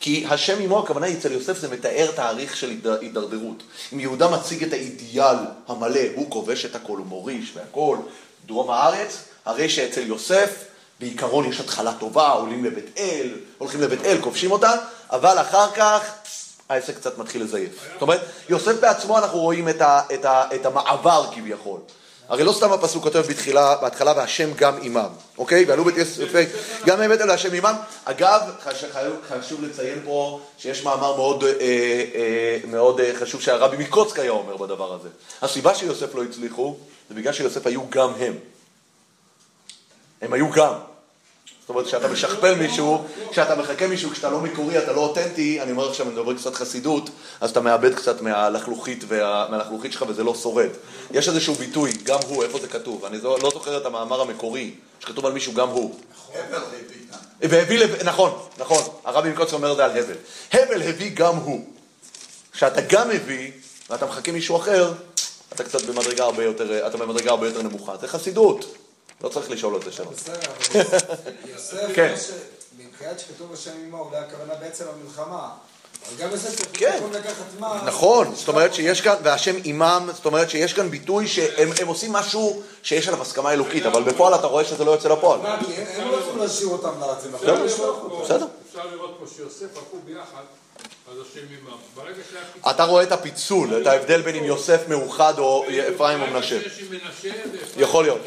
כי השם עמו, הכוונה אצל יוסף זה מתאר תאריך של היד- הידרדרות. אם יהודה מציג את האידיאל המלא, הוא כובש את הכל, הוא מוריש והכל, דרום הארץ, הרי שאצל יוסף, בעיקרון יש התחלה טובה, עולים לבית אל, הולכים לבית אל, כובשים אותה, אבל אחר כך העסק קצת מתחיל לזייף. זאת אומרת, יוסף בעצמו אנחנו רואים את, ה, את, ה, את המעבר כביכול. הרי לא סתם הפסוק כותב בתחילה, בהתחלה, והשם גם עמם, אוקיי? ועלו בית יוסף, גם מבית אל והשם עמם. אגב, חש- חשוב- חשוב לציין פה שיש מאמר מאוד, אה, אה, מאוד אה, חשוב שהרבי מקוצק היה אומר בדבר הזה. הסיבה שיוסף לא הצליחו, זה בגלל שיוסף היו גם הם. הם היו גם. זאת אומרת, כשאתה משכפל מישהו, כשאתה מחכה מישהו, כשאתה לא מקורי, אתה לא אותנטי, אני אומר עכשיו, אני מדבר קצת חסידות, אז אתה מאבד קצת מהלחלוכית, וה, מהלחלוכית שלך וזה לא שורד. יש איזשהו ביטוי, גם הוא, איפה זה כתוב? אני לא, לא זוכר את המאמר המקורי, שכתוב על מישהו גם הוא. הבל הביא. והביא, לב... נכון, נכון, הרבי מקוצק אומר את זה על הבל. הבל הביא גם הוא. כשאתה גם מביא, ואתה מחכה מישהו אחר, אתה קצת במדרגה הרבה יותר, אתה במדרגה הרבה יותר נמוכה. זה חסידות. לא צריך לשאול על זה שאלות. בסדר, אבל יוסף, *laughs* כן. ש- מבחינת שכתוב השם עמו, אולי הכוונה בעצם יוסף צריך כן. נכון, זאת אומרת שיש כאן, והשם עימם, זאת אומרת שיש כאן ביטוי שהם הם עושים משהו שיש עליו הסכמה אלוקית, אבל בפועל אתה רואה שזה לא יוצא לפועל. מה, כי הם לא יכולים להשאיר אותם לארצים. אפשר אחרים. לראות פה- בסדר. אפשר לראות פה שיוסף הלכו ביחד, אתה רואה את הפיצול, את ההבדל בין אם יוסף מאוחד או אפרים או מנשה. יכול להיות.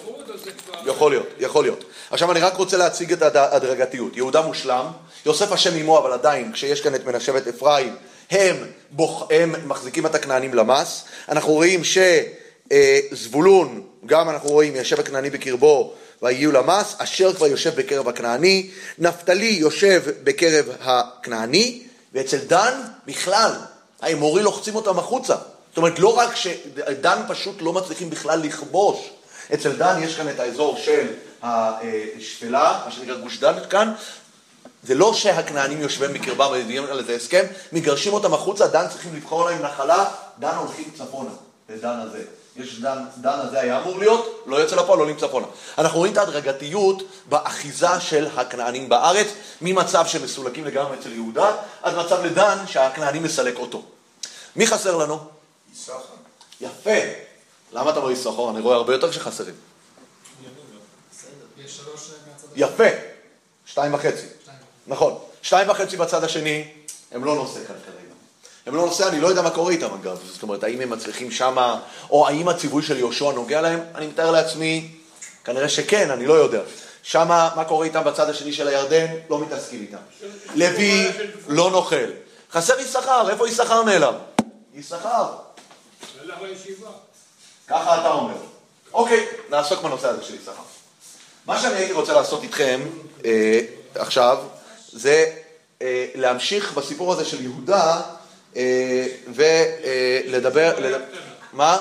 יכול להיות, יכול להיות. עכשיו אני רק רוצה להציג את הד- ההדרגתיות. יהודה מושלם, יוסף השם עמו, אבל עדיין, כשיש כאן את מנשה ואת אפרים, הם, בוח, הם מחזיקים את הכנענים למס. אנחנו רואים שזבולון, גם אנחנו רואים, יושב הכנעני בקרבו ויהיו למס, אשר כבר יושב בקרב הכנעני, נפתלי יושב בקרב הכנעני, ואצל דן בכלל, האמורי לוחצים אותם החוצה. זאת אומרת, לא רק שדן פשוט לא מצליחים בכלל לכבוש, אצל דן יש כאן את האזור של השפלה, מה שנקרא גוש דן כאן, זה לא שהכנענים יושבים בקרבם ומביאים על איזה הסכם, מגרשים אותם החוצה, דן צריכים לבחור להם נחלה, דן הולכים צפונה, לדן הזה. יש דן, דן הזה היה אמור להיות, לא יוצא לפועל, עולים צפונה. אנחנו רואים את ההדרגתיות באחיזה של הכנענים בארץ, ממצב שמסולקים לגמרי אצל יהודה, עד מצב לדן שהכנענים מסלק אותו. מי חסר לנו? יששכר. יפה. למה אתה ביששכר? אני רואה הרבה יותר שחסרים. מהצד יפה. שתיים וחצי. נכון. שתיים וחצי בצד השני, הם לא נושא כרגע. הם לא נושא, אני לא יודע מה קורה איתם אגב. זאת אומרת, האם הם מצליחים שמה, או האם הציווי של יהושע נוגע להם? אני מתאר לעצמי, כנראה שכן, אני לא יודע. שמה, מה קורה איתם בצד השני של הירדן? לא מתעסקים איתם. לוי לא נוכל. חסר יששכר, איפה יששכר נעלם? יששכר. ככה אתה אומר. אוקיי, נעסוק בנושא הזה של יששכר. מה שאני הייתי רוצה לעשות איתכם אה, עכשיו, זה אה, להמשיך בסיפור הזה של יהודה ולדבר... אה, מה?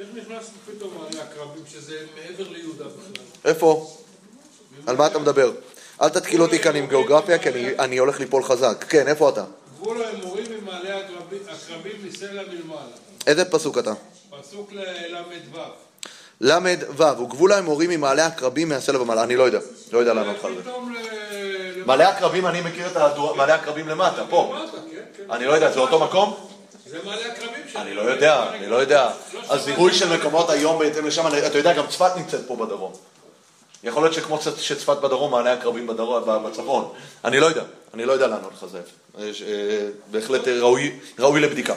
איך נכנס פתאום מעלה הקרבים, שזה מעבר ליהודה בכלל? איפה? על מה אתה מדבר? אל תתקיל אותי כאן עם גיאוגרפיה, כי אני, הולך ליפול חזק. כן, איפה אתה? גבול האמורים ממעלה הקרבים מסלע מלמעלה. איזה פסוק אתה? פסוק לל"ו. ל"ו, וגבול האמורים ממעלה הקרבים מהסלע ומעלה. אני לא יודע, לא יודע לענות לך על זה. מעלה הקרבים, אני מכיר את מעלה הקרבים למטה, פה. כן. אני לא יודע, זה אותו מקום? זה מעלה הקרבים שלנו. אני לא יודע, אני לא יודע. הזיהוי. של מקומות היום בהתאם לשם, אתה יודע, גם צפת נמצאת פה בדרום. יכול להיות שכמו שצפת בדרום, מעלה הקרבים בצפון. אני לא יודע, אני לא יודע לענות לך זה. יש, אה, בהחלט אה, ראוי- ראוי לבדיקה.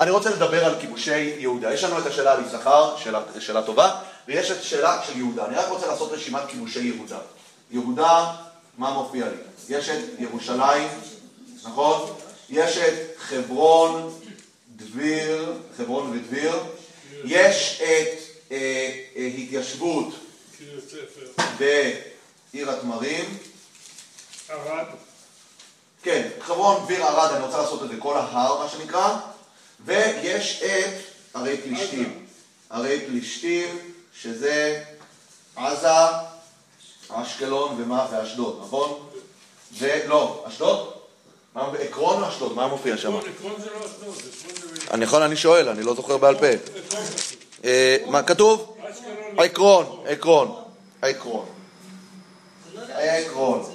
אני רוצה לדבר על כיבושי יהודה. יש לנו את השאלה על יששכר, שאלה- שאלה טובה, ויש את השאלה של יהודה. אני רק רוצה לעשות רשימת כיבושי יהודה. יהודה, מה מופיע לי? יש את ירושלים, נכון? יש את חברון, דביר, חברון ודביר. יש את אה, אה, התיישבות. בעיר התמרים. ערד. כן, חברון, דביר, ערד, אני רוצה לעשות את זה, כל ההר, מה שנקרא. ויש את ערי פלישתים. ערי פלישתים, שזה עזה, אשקלון ומה, ואשדוד, נכון? ולא, אשדוד? מה, עקרון או אשדוד? מה מופיע שם? עקרון עקרון זה לא אשדוד, עקרון זה... אני יכול, אני שואל, אני לא זוכר בעל פה. עקרון כתוב. אה, מה כתוב? עקרון, עקרון, עקרון. העקרון.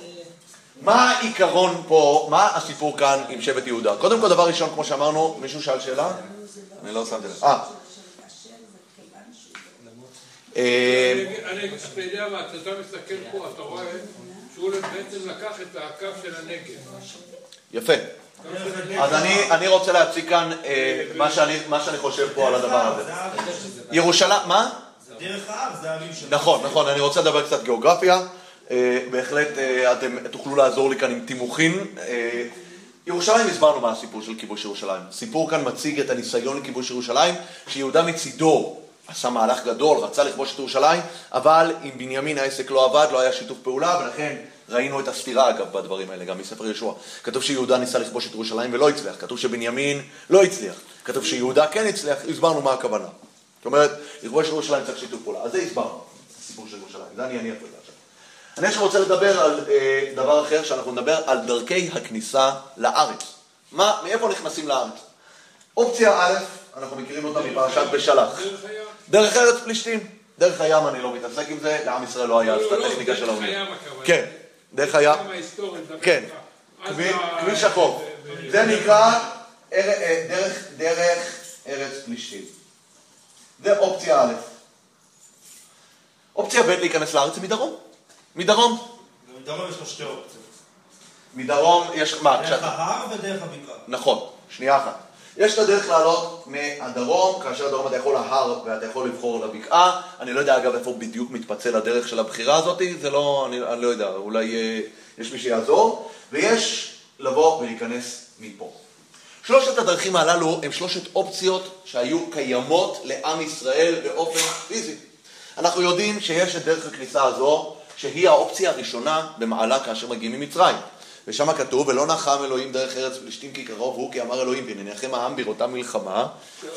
מה העיקרון פה, מה הסיפור כאן עם שבט יהודה? קודם כל, דבר ראשון, כמו שאמרנו, מישהו שאל שאלה? אני לא שמתי לב. אה. אה, אתה יודע מה, כשאתה מסתכל פה, אתה רואה בעצם לקח את הקו של הנגב. יפה. אז אני, אני רוצה להציג כאן אה, מה, שאני, מה שאני חושב פה על הדבר הזה. ירושלים, מה? דרך האב, זה הערים שלו. נכון, נכון, אני רוצה לדבר קצת גיאוגרפיה. אה, בהחלט אה, אתם תוכלו לעזור לי כאן עם תימוכין. אה, ירושלים, הסברנו מה הסיפור של כיבוש ירושלים. סיפור כאן מציג את הניסיון לכיבוש ירושלים, שיהודה מצידו עשה מהלך גדול, רצה לכבוש את ירושלים, אבל עם בנימין העסק לא עבד, לא היה שיתוף פעולה, ולכן ראינו את הסתירה אגב בדברים האלה, גם מספר יהושע. כתוב שיהודה ניסה לכבוש את ירושלים ולא הצליח, כתוב שבנימין לא הצליח, כתוב שיהודה כן הצליח, הסברנו מה הכוונה. זאת אומרת, לכבוש את ירושלים צריך שיתוף פעולה. אז זה הסברנו, הסיפור של ירושלים, זה אני אניח לזה עכשיו. אני עכשיו רוצה לדבר על אה, דבר אחר, שאנחנו נדבר על דרכי הכניסה לארץ. מה, מאיפה נכנסים לארץ? אופציה א', אנחנו מכירים אותה מפרשת בשלח. דרך ארץ פלישתים. דרך הים אני לא מתעסק עם זה, לעם ישראל לא היה אז את לא, לא, הטכניקה של האונייה. כן, דרך הים. כן. כביש- החוף. זה נקרא אה, דרך, דרך ארץ פלישתים. זה אופציה א'. אופציה ב' להיכנס לארץ זה מדרום. מדרום. מדרום יש לו שתי אופציות. מדרום יש, מה, דרך. ההר ודרך הבקעה. נכון, שנייה אחת. יש את הדרך לעלות מהדרום, כאשר הדרום אתה יכול להר ואתה יכול לבחור לבקעה. אני לא יודע אגב איפה בדיוק מתפצל הדרך של הבחירה הזאת, זה לא, אני, אני לא יודע, אולי אה, יש מי שיעזור. ויש לבוא ולהיכנס מפה. שלושת הדרכים הללו הם שלושת אופציות שהיו קיימות לעם ישראל באופן פיזי. אנחנו יודעים שיש את דרך הכניסה הזו, שהיא האופציה הראשונה במעלה כאשר מגיעים ממצרים. ושם כתוב, ולא נחם אלוהים דרך ארץ פלישתים כי קרוב הוא, כי אמר אלוהים, ונניחם העם בראותה מלחמה,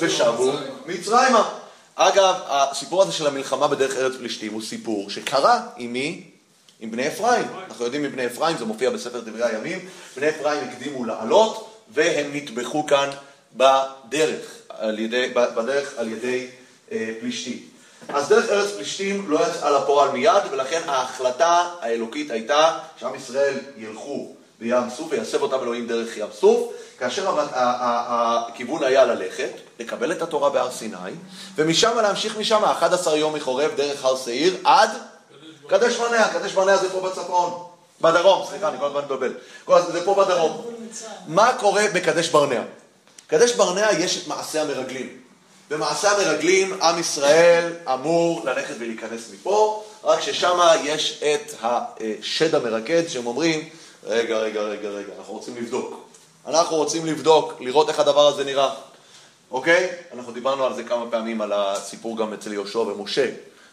ושבו מצרימה. אגב, הסיפור הזה של המלחמה בדרך ארץ פלישתים הוא סיפור שקרה עם מי? עם בני אפרים. אנחנו יודעים מבני אפרים, זה מופיע בספר דברי הימים, בני אפרים הקדימו לעלות, והם נטבחו כאן בדרך, על ידי, בדרך על ידי אה, פלישתים. אז דרך ארץ פלישתים לא יצאה לפועל מיד, ולכן ההחלטה האלוקית הייתה שעם ישראל ילכו בים סוף ויסב אותם אלוהים דרך ים סוף, כאשר הכיוון היה ללכת, לקבל את התורה בהר סיני, ומשם להמשיך משם 11 יום מחורב דרך הר שעיר עד קדש ברנע, קדש ברנע זה פה בצפון, בדרום, סליחה, אני כל הזמן הזמן- זה פה בדרום. מה קורה בקדש ברנע? קדש ברנע יש את מעשה המרגלים. במעשה המרגלים עם ישראל אמור ללכת ולהיכנס מפה, רק ששם יש את השד המרקד שהם אומרים, רגע, רגע, רגע, רגע, אנחנו רוצים לבדוק. אנחנו רוצים לבדוק, לראות איך הדבר הזה נראה. אוקיי? אנחנו דיברנו על זה כמה פעמים, על הסיפור גם אצל יהושע ומשה,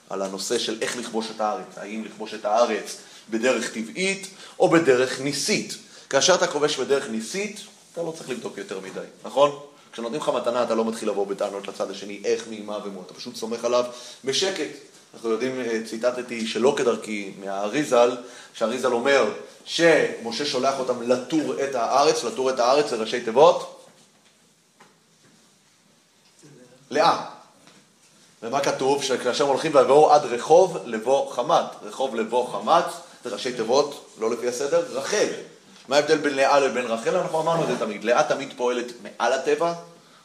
על הנושא של איך לכבוש את הארץ. האם לכבוש את הארץ בדרך טבעית או בדרך ניסית. כאשר אתה כובש בדרך ניסית, אתה לא צריך לבדוק יותר מדי, נכון? כשנותנים לך מתנה אתה לא מתחיל לבוא בטענות לצד השני, איך, מי, מה ומו, אתה פשוט סומך עליו בשקט. אנחנו יודעים, אה, ציטטתי שלא כדרכי מהאריזל, שהאריזל אומר שמשה שולח אותם לתור את הארץ, לתור את הארץ זה ראשי תיבות, לאה. ומה כתוב? שכאשר הולכים ויבואו עד רחוב לבוא חמת. רחוב לבוא חמת, זה ראשי תיבות, לא לפי הסדר, רחל. מה ההבדל בין לאה לבין רחל? אנחנו אמרנו את זה תמיד. לאה תמיד פועלת מעל הטבע,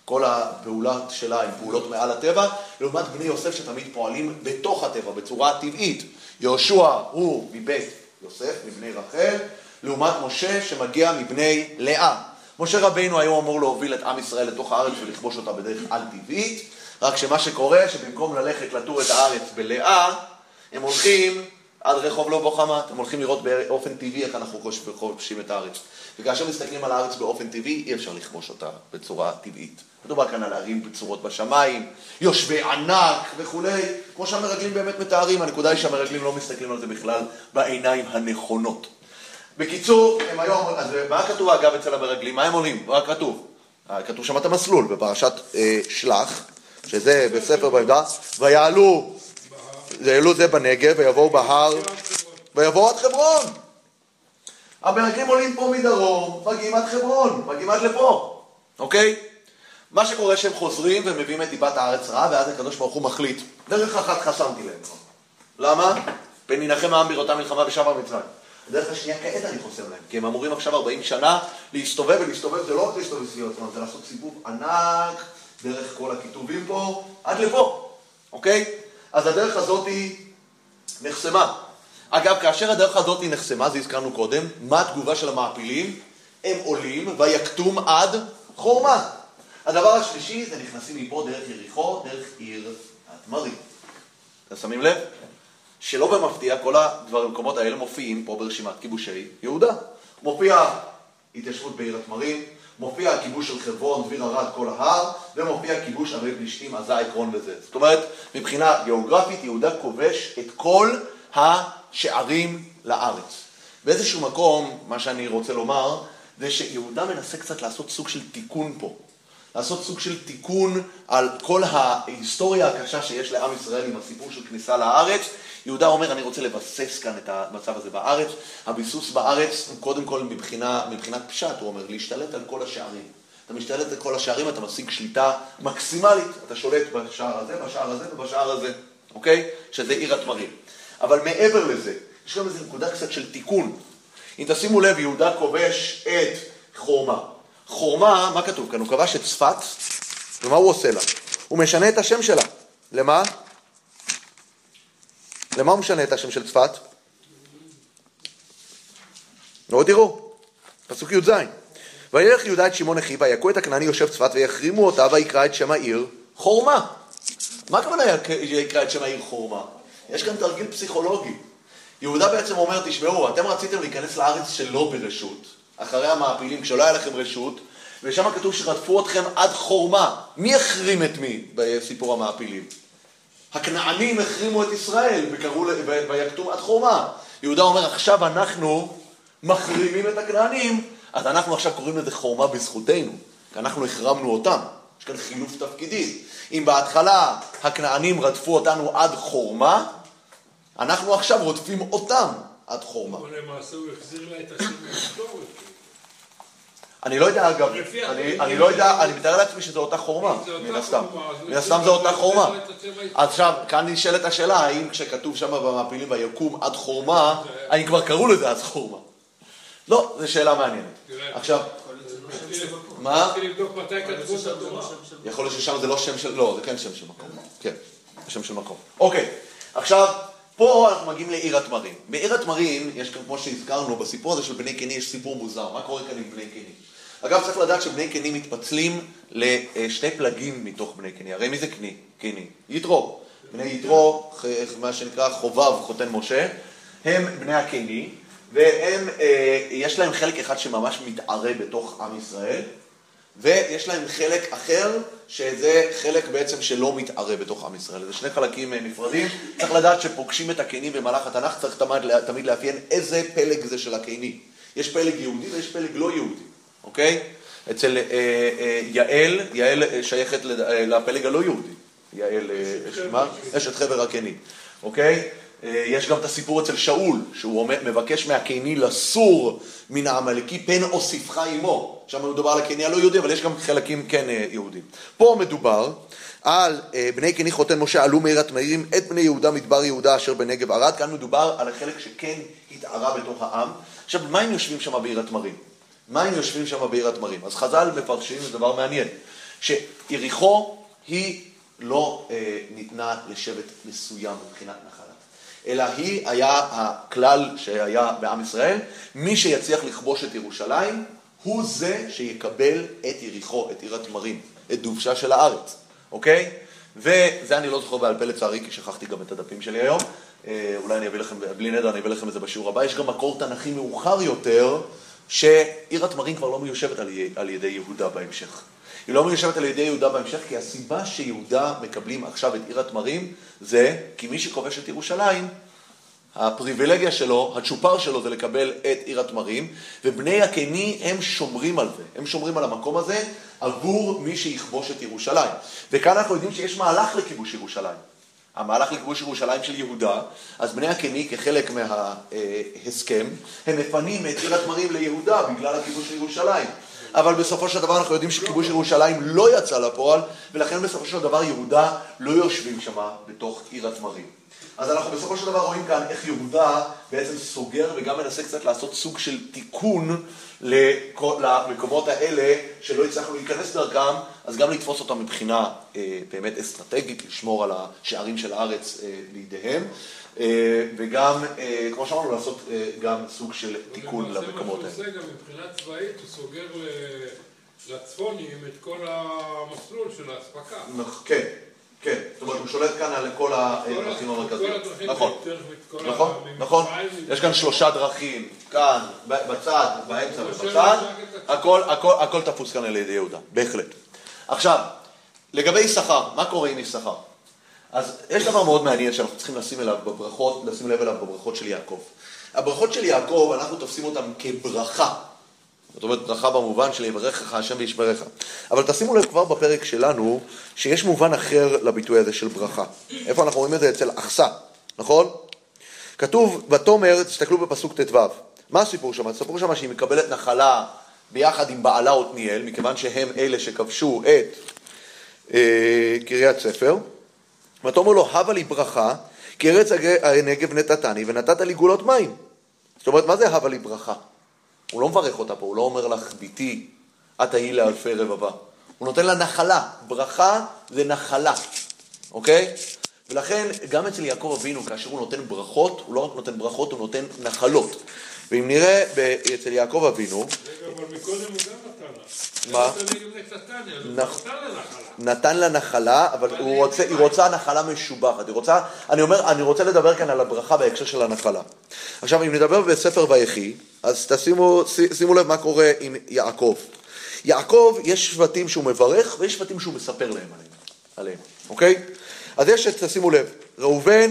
כל הפעולה שלה הן פעולות מעל הטבע, לעומת בני יוסף שתמיד פועלים בתוך הטבע, בצורה טבעית. יהושע הוא מבית יוסף, מבני רחל, לעומת משה שמגיע מבני לאה. משה רבינו היום אמור להוביל את עם ישראל לתוך הארץ ולכבוש אותה בדרך על-טבעית, רק שמה שקורה, שבמקום ללכת לטור את הארץ בלאה, הם הולכים עד רחוב לא בוחמת, הם הולכים לראות באופן טבעי איך אנחנו כובשים את הארץ. וכאשר מסתכלים על הארץ באופן טבעי, אי אפשר לכבוש אותה בצורה טבעית. מדובר כאן על ערים בצורות בשמיים, יושבי ענק וכולי, כמו שהמרגלים באמת מתארים, הנקודה היא שהמרגלים לא מסתכלים על זה בכלל בעיניים הנכונות. בקיצור, הם היום, אז מה כתוב אגב אצל המרגלים? מה הם עולים? מה כתוב? אה, כתוב שם את המסלול בפרשת אה, שלח, שזה בספר ביהודה, ויעלו, ויעלו זה בנגב, ויבואו בהר, ויבואו עד חברון. המרגלים עולים פה מדרום, מגיעים עד חברון, מגיעים עד לפה, אוקיי? מה שקורה שהם חוזרים ומביאים את דיבת הארץ רעה, ואז הקדוש ברוך הוא מחליט, דרך אחת חסמתי להם. למה? פן ינחם העם בראותה מלחמה ושבה מצרים. הדרך השנייה כעת אני חוסם להם, כי הם אמורים עכשיו 40 שנה להסתובב, ולהסתובב זה לא רק להסתובב סביב זה לעשות סיבוב ענק דרך כל הכיתובים פה, עד לפה, אוקיי? אז הדרך הזאת היא נחסמה. אגב, כאשר הדרך הזאת נחסמה, זה הזכרנו קודם, מה התגובה של המעפילים? הם עולים ויקטום עד חורמה. הדבר השלישי זה נכנסים מפה דרך יריחו, דרך עיר התמרים. אתם שמים לב? שלא במפתיע, כל הדבר- המקומות האלה מופיעים פה ברשימת כיבושי יהודה. מופיע התיישבות בעיר התמרים, מופיע הכיבוש של חברון, דביר ארד, כל ההר, ומופיע כיבוש ערי פלישתים, עזה, עקרון וזה. זאת אומרת, מבחינה גיאוגרפית, יהודה כובש את כל השערים לארץ. באיזשהו מקום, מה שאני רוצה לומר, זה שיהודה מנסה קצת לעשות סוג של תיקון פה. לעשות סוג של תיקון על כל ההיסטוריה הקשה שיש לעם ישראל עם הסיפור של כניסה לארץ. יהודה אומר, אני רוצה לבסס כאן את המצב הזה בארץ. הביסוס בארץ הוא קודם כל מבחינה, מבחינת פשט, הוא אומר, להשתלט על כל השערים. אתה משתלט על כל השערים, אתה משיג שליטה מקסימלית. אתה שולט בשער הזה, בשער הזה ובשער הזה, אוקיי? שזה עיר התמרים. אבל מעבר לזה, יש גם איזו נקודה קצת של תיקון. אם תשימו לב, יהודה כובש את חורמה. חורמה, מה כתוב כאן? הוא כבש את צפת, ומה הוא עושה לה? הוא משנה את השם שלה. למה? למה הוא משנה את השם של צפת? לא תראו, פסוק י"ז. וילך יהודה את שמעון אחיו, ויכו את הכנעני יושב צפת, ויחרימו אותה, ויקרא את שם העיר חורמה. מה הכוונה יק- יקרא את שם העיר חורמה? יש כאן תרגיל פסיכולוגי. יהודה בעצם אומר, תשמעו, אתם רציתם להיכנס לארץ שלא ברשות, אחרי המעפילים, כשלא היה לכם רשות, ושם כתוב שרדפו אתכם עד חורמה. מי החרים את מי בסיפור המעפילים? הכנענים החרימו את ישראל ויקטום עד חורמה. יהודה אומר, עכשיו אנחנו מחרימים את הכנענים, אז אנחנו עכשיו קוראים לזה חורמה בזכותנו, כי אנחנו החרמנו אותם. יש כאן חילוף תפקידים. אם בהתחלה הכנענים רדפו אותנו עד חורמה, אנחנו עכשיו רודפים אותם עד חורמה. אבל למעשה הוא החזיר לה את השם ההיסטורי. אני לא יודע, אגב, אני, לא יודע, אני מתאר לעצמי שזו אותה חורמה, מן הסתם. מן הסתם זו אותה חורמה. עכשיו, כאן נשאלת השאלה, האם כשכתוב שם במעפילים ויקום עד חורמה, האם כבר קראו לזה אז חורמה? לא, זו שאלה מעניינת. עכשיו, מה? רציתי לבדוק מתי כתבו את התורה. יכול להיות ששם זה לא שם של... לא, זה כן שם של מקום. כן, זה שם של מקום. אוקיי, עכשיו, פה אנחנו מגיעים לעיר התמרים. בעיר התמרים, יש כאן, כמו שהזכרנו, בסיפור הזה של בני קני יש סיפור מוזר. מה קורה כאן עם בני קני? אגב, צריך לדעת שבני קני מתפצלים לשני פלגים מתוך בני קני. הרי מי זה קני? קני. יתרו. בני יתרו, מה שנקרא חובב חותן משה, הם בני הקני, והם, אה, יש להם חלק אחד שממש מתערה בתוך עם ישראל, ויש להם חלק אחר, שזה חלק בעצם שלא מתערה בתוך עם ישראל. זה שני חלקים אה, נפרדים. צריך לדעת שפוגשים את הקיני במהלך התנ"ך, צריך תמיד, תמיד לאפיין איזה פלג זה של הקיני. יש פלג יהודי ויש פלג לא יהודי, אוקיי? אצל אה, אה, יעל, יעל אה, שייכת אה, לפלג הלא יהודי. יעל? חבר. אשת חבר הקיני, אוקיי? אה, יש גם את הסיפור אצל שאול, שהוא אומר, מבקש מהקיני לסור מן העמלקי פן אוסיפך עמו. שם מדובר על הקיני הלא יהודי, אבל יש גם חלקים כן אה, יהודים. פה מדובר על אה, בני קיני חותן משה עלו מעיר התמרים את בני יהודה מדבר יהודה אשר בנגב ערד. כאן מדובר על החלק שכן התערה בתוך העם. עכשיו, מה הם יושבים שם בעיר התמרים? מה הם יושבים שם בעיר התמרים? אז חז"ל מפרשים, זה דבר מעניין, שיריחו היא לא אה, ניתנה לשבט מסוים מבחינת נחלה, אלא היא היה הכלל שהיה בעם ישראל, מי שיצליח לכבוש את ירושלים, הוא זה שיקבל את יריחו, את עיר התמרים, את דובשה של הארץ, אוקיי? וזה אני לא זוכר בעל פה לצערי, כי שכחתי גם את הדפים שלי היום. אה, אולי אני אביא לכם, בלי נדר אני אביא לכם את זה בשיעור הבא. יש גם מקור תנכי מאוחר יותר, שעיר התמרים כבר לא מיושבת על, ידי יהודה בהמשך. היא לא מיושבת על ידי יהודה בהמשך, כי הסיבה שיהודה מקבלים עכשיו את עיר התמרים, זה כי מי שכובש את ירושלים, הפריבילגיה שלו, הצ'ופר שלו זה לקבל את עיר התמרים, ובני הקיני הם שומרים על זה, הם שומרים על המקום הזה עבור מי שיכבוש את ירושלים. וכאן אנחנו יודעים שיש מהלך לכיבוש ירושלים. המהלך לכיבוש ירושלים של יהודה, אז בני הקיני כחלק מההסכם, הם מפנים את עיר התמרים ליהודה בגלל הכיבוש של ירושלים. אבל בסופו של דבר אנחנו יודעים שכיבוש ירושלים לא יצא לפועל, ולכן בסופו של דבר יהודה לא יושבים שם בתוך עיר התמרים. אז אנחנו בסופו של דבר רואים כאן איך יהודה בעצם סוגר וגם מנסה קצת לעשות סוג של תיקון למקומות האלה שלא הצלחנו להיכנס דרכם, אז גם לתפוס אותם מבחינה אה, באמת אסטרטגית, לשמור על השערים של הארץ אה, לידיהם, וגם, אה, כמו שאמרנו, לעשות אה, גם סוג של תיקון למקומות מה האלה. שהוא עושה גם מבחינה צבאית, הוא סוגר לצפונים את כל המסלול של האספקה. נכ- כן, כן, זאת אומרת הוא שולט כאן על כל הדרכים המרכזיות. נכון, נכון, נכון. ממצרים, יש כאן שלושה דרכים, כאן, בצד, באמצע ובצד, הכל תפוס כאן על ידי יהודה, בהחלט. עכשיו, לגבי יששכר, מה קורה עם יששכר? אז יש דבר מאוד מעניין שאנחנו צריכים לשים אליו בברכות, לשים לב אליו בברכות של יעקב. הברכות של יעקב, אנחנו תופסים אותן כברכה. זאת אומרת, ברכה במובן של יברכך השם וישברך. אבל תשימו לב כבר בפרק שלנו, שיש מובן אחר לביטוי הזה של ברכה. איפה אנחנו רואים את זה? אצל אחסה, נכון? כתוב, ותאמר, תסתכלו בפסוק ט"ו. מה הסיפור שם? הסיפור שם שהיא מקבלת נחלה ביחד עם בעלה עתניאל, מכיוון שהם אלה שכבשו את אה, קריית ספר. ותאמר לו, הבה לי ברכה, כי ארץ הנגב נתתני ונתת לי גולות מים. זאת אומרת, מה זה הבה לי ברכה? הוא לא מברך אותה פה, הוא לא אומר לך, ביתי, את תהי לאלפי רבבה. הוא נותן לה נחלה. ברכה זה נחלה, אוקיי? ולכן, גם אצל יעקב אבינו, כאשר הוא נותן ברכות, הוא לא רק נותן ברכות, הוא נותן נחלות. ואם נראה אצל יעקב אבינו, רגע, אבל מקודם הוא גם. מה? ארץ הנגב נתתני, אז הוא נכ- נתן לה נחלה. אבל היא רוצה נחלה משובחת. היא רוצה, אני אומר, אני רוצה לדבר כאן על הברכה בהקשר של הנחלה. עכשיו, אם נדבר בספר ויחי, אז תשימו, שימו לב מה קורה עם יעקב. יעקב, יש שבטים שהוא מברך, ויש שבטים שהוא מספר להם עליהם, עליהם אוקיי? אז יש, תשימו לב, ראובן,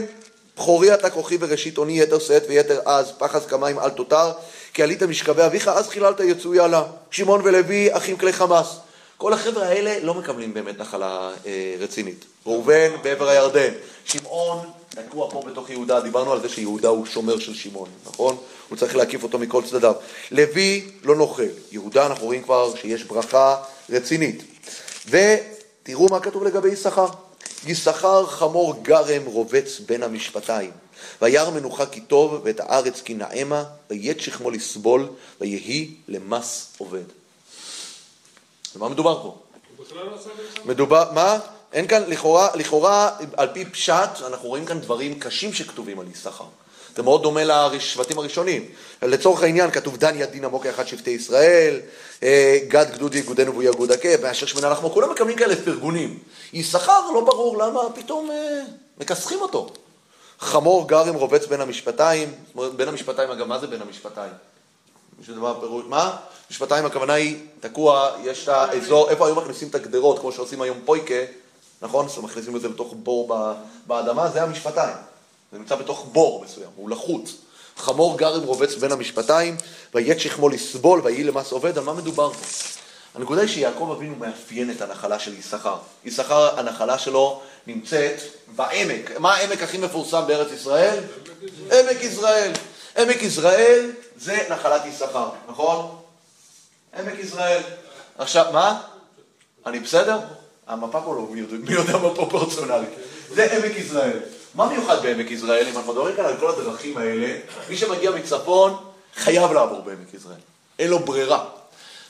בכורי אתה כוחי וראשית אוני יתר שאת ויתר עז, פחז כמים אל תותר, כי עלית משכבי אביך, אז חיללת יצויה לה. שמעון ולוי, אחים כלי חמאס. כל החבר'ה האלה לא מקבלים באמת נחלה אה, רצינית. ראובן בעבר הירדן, שמעון תקוע פה בתוך יהודה, דיברנו על זה שיהודה הוא שומר של שמעון, נכון? הוא צריך להקיף אותו מכל צדדיו. לוי לא נוכל, יהודה אנחנו רואים כבר שיש ברכה רצינית. ותראו מה כתוב לגבי יששכר. יששכר חמור גרם רובץ בין המשפטיים. וירא מנוחה כי טוב, ואת הארץ כי נעמה, ויית שכמו לסבול, ויהי למס עובד. על מדובר פה? מדובר, מה? אין כאן, לכאורה, לכאורה, על פי פשט, אנחנו רואים כאן דברים קשים שכתובים על יששכר. זה מאוד דומה לשבטים הראשונים. לצורך העניין כתוב דן יד דין עמוק אחד שבטי ישראל, אה, גד גדוד יגודנו והוא יגוד הכאב, ואשר שמנה לחמו, כולם מקבלים כאלה פרגונים. יששכר, לא ברור למה פתאום אה, מכסחים אותו. חמור גרם רובץ בין המשפטיים, בין המשפטיים, אגב, מה זה בין המשפטיים? מישהו דבר פירוש, מה? משפטיים הכוונה היא, תקוע, יש את האזור, איפה היו מכניסים את הגדרות, כמו שעושים היום פויקה, נכון? אז מכניסים את זה לתוך בור באדמה, זה המשפטיים. זה נמצא בתוך בור מסוים, הוא לחוץ. חמור גרם רובץ בין המשפטיים, ויית שכמו לסבול, ויהי למס עובד, על מה מדובר פה? הנקודה היא שיעקב אבינו מאפיין את הנחלה של יששכר. יששכר, הנחלה שלו נמצאת בעמק. מה העמק הכי מפורסם בארץ ישראל? עמק יזרעאל. עמק יזרעאל זה נחלת יששכר, נכון? עמק יזרעאל. עכשיו, מה? אני בסדר? המפה פה לא מי יודע- מה פרופורציונלי. זה עמק יזרעאל. מה מיוחד בעמק יזרעאל? אם אנחנו מדברים כאן על כל הדרכים האלה, מי שמגיע מצפון חייב לעבור בעמק יזרעאל. אין לו ברירה.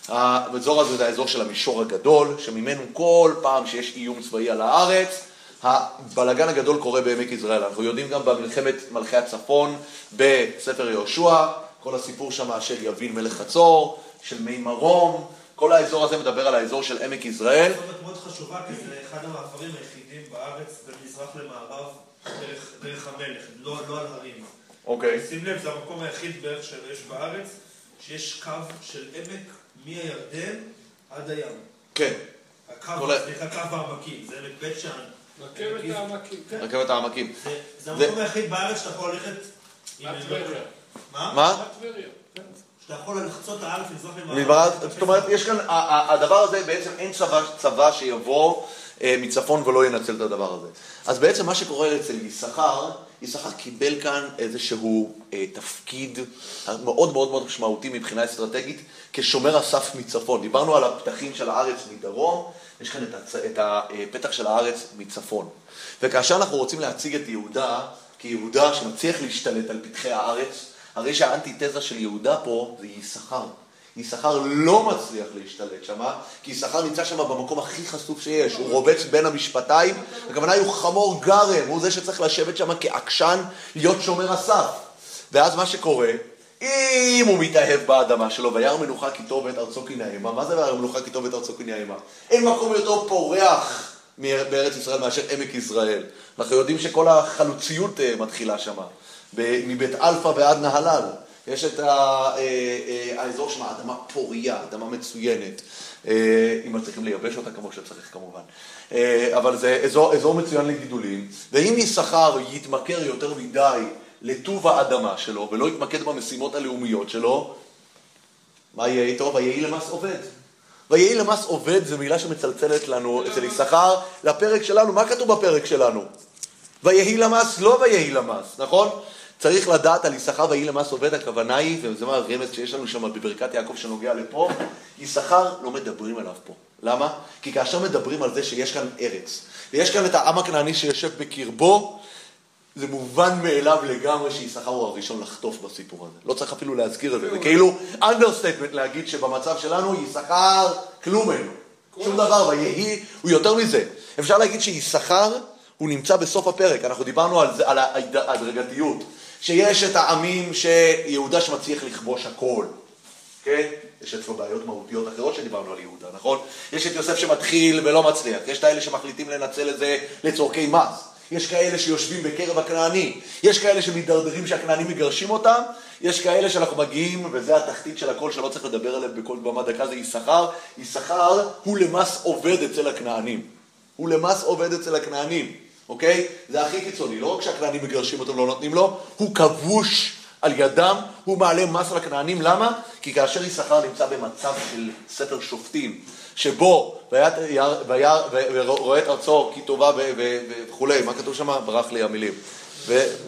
האזור הזה זה האזור של המישור הגדול, שממנו כל פעם שיש איום צבאי על הארץ, הבלגן הגדול קורה בעמק יזרעאל. אנחנו יודעים גם במלחמת מלכי הצפון בספר יהושע, כל הסיפור שם של יבין מלך חצור, של מי מרום, כל האזור הזה מדבר על האזור של עמק יזרעאל. זאת מאוד חשובה, כי זה אחד המעברים היחידים בארץ בין מזרח למערב דרך, דרך המלך, לא, לא על הרים. אוקיי. שים לב, זה המקום היחיד בערך שיש בארץ, שיש קו של עמק מהירדן עד הים. כן, הקו, סליחה, קו העמקים, זה עמק בית שאן. רכבת עמק- העמקים. כן. רכבת העמקים. זה- המקום היחיד בארץ שאתה יכול ללכת... עם- עד טבריה. מה? מה? טבריה. שאתה יכול לחצות הארץ מזרח למערב. זאת אומרת, יש כאן, הדבר הזה, בעצם אין צבא, צבא שיבוא אה, מצפון ולא ינצל את הדבר הזה. אז בעצם מה שקורה אצל יששכר, יששכר קיבל כאן איזשהו אה, תפקיד מאוד מאוד מאוד משמעותי מבחינה אסטרטגית כשומר הסף מצפון. דיברנו על הפתחים של הארץ מדרום, יש כאן את, הצ... את הפתח של הארץ מצפון. וכאשר אנחנו רוצים להציג את יהודה כיהודה שמצליח להשתלט על פתחי הארץ, הרי שהאנטיתזה של יהודה פה זה יששכר. יששכר לא מצליח להשתלט שם, כי יששכר נמצא שם במקום הכי חשוף שיש, הוא רובץ בין המשפתיים, הכוונה היא חמור גרם, הוא זה שצריך לשבת שם כעקשן, להיות שומר הסף. ואז מה שקורה, אם הוא מתאהב באדמה שלו, וירא מנוחה כי טוב ואת ארצו כי נעימה, מה זה וירא מנוחה כי טוב ואת ארצו כי נעימה? אין מקום יותר פורח בארץ ישראל מאשר עמק יזרעאל. אנחנו יודעים שכל החלוציות אה, מתחילה שם, מבית אלפא ועד נהלל. יש את אה, אה, האזור שם, אדמה פוריה, אדמה מצוינת, אם צריכים לייבש אותה כמו שצריך כמובן. אבל זה אזור, אזור מצוין לגידולים, ואם יששכר יתמכר יותר מדי לטוב האדמה שלו ולא יתמקד במשימות הלאומיות שלו, מה יהיה איתו? ויהי למס עובד. ויהי למס עובד זו מילה שמצלצלת לנו אצל יששכר לפרק שלנו. מה כתוב בפרק שלנו? ויהי למס, לא ויהי למס, נכון? צריך לדעת על יששכר ויהי למס עובד, הכוונה היא, וזה מה הרמז שיש לנו שם בברכת יעקב שנוגע לפה, יששכר לא מדברים עליו פה. למה? כי כאשר מדברים על זה שיש כאן ארץ, ויש כאן את העם הכנעני שיושב בקרבו, זה מובן מאליו לגמרי שיששכר הוא הראשון לחטוף בסיפור הזה. לא צריך אפילו להזכיר את זה. זה כאילו understatement להגיד שבמצב שלנו יששכר כלום אין. שום דבר, ויהי, הוא יותר מזה. אפשר להגיד שיששכר הוא נמצא בסוף הפרק. אנחנו דיברנו על, זה, על ההדרגתיות. שיש את העמים שיהודה שמצליח לכבוש הכל. כן? יש אצלו בעיות מהותיות אחרות שדיברנו על יהודה, נכון? יש את יוסף שמתחיל ולא מצליח. יש את האלה שמחליטים לנצל את זה לצורכי מס. יש כאלה שיושבים בקרב הכנעני, יש כאלה שמתדרדרים שהכנענים מגרשים אותם, יש כאלה שאנחנו מגיעים, וזה התחתית של הכל שלא צריך לדבר עליהם בכל במה דקה, זה יששכר. יששכר הוא למס עובד אצל הכנענים. הוא למס עובד אצל הכנענים, אוקיי? זה הכי קיצוני, לא רק שהכנענים מגרשים אותו ולא נותנים לו, הוא כבוש על ידם, הוא מעלה מס על הכנענים, למה? כי כאשר יששכר נמצא במצב של ספר שופטים, שבו ורואה את ארצו כי טובה וכולי, מה כתוב שם? ברח לי המילים.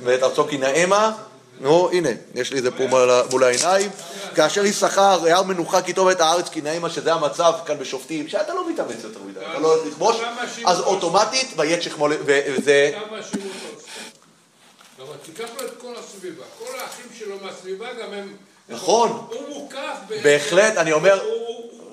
ואת ארצו כי נאמה, נו הנה, יש לי את זה פה מול העיניים. כאשר יששכר, יער מנוחה כי טוב את הארץ כי נאמה, שזה המצב כאן בשופטים, שאתה לא מתאמץ יותר מדי, אתה לא הולך לכבוש, אז אוטומטית, ויית שכמו, וזה... תיקח לו את כל הסביבה, כל האחים שלו מהסביבה גם הם... נכון. הוא מוקף. בהחלט, אני אומר...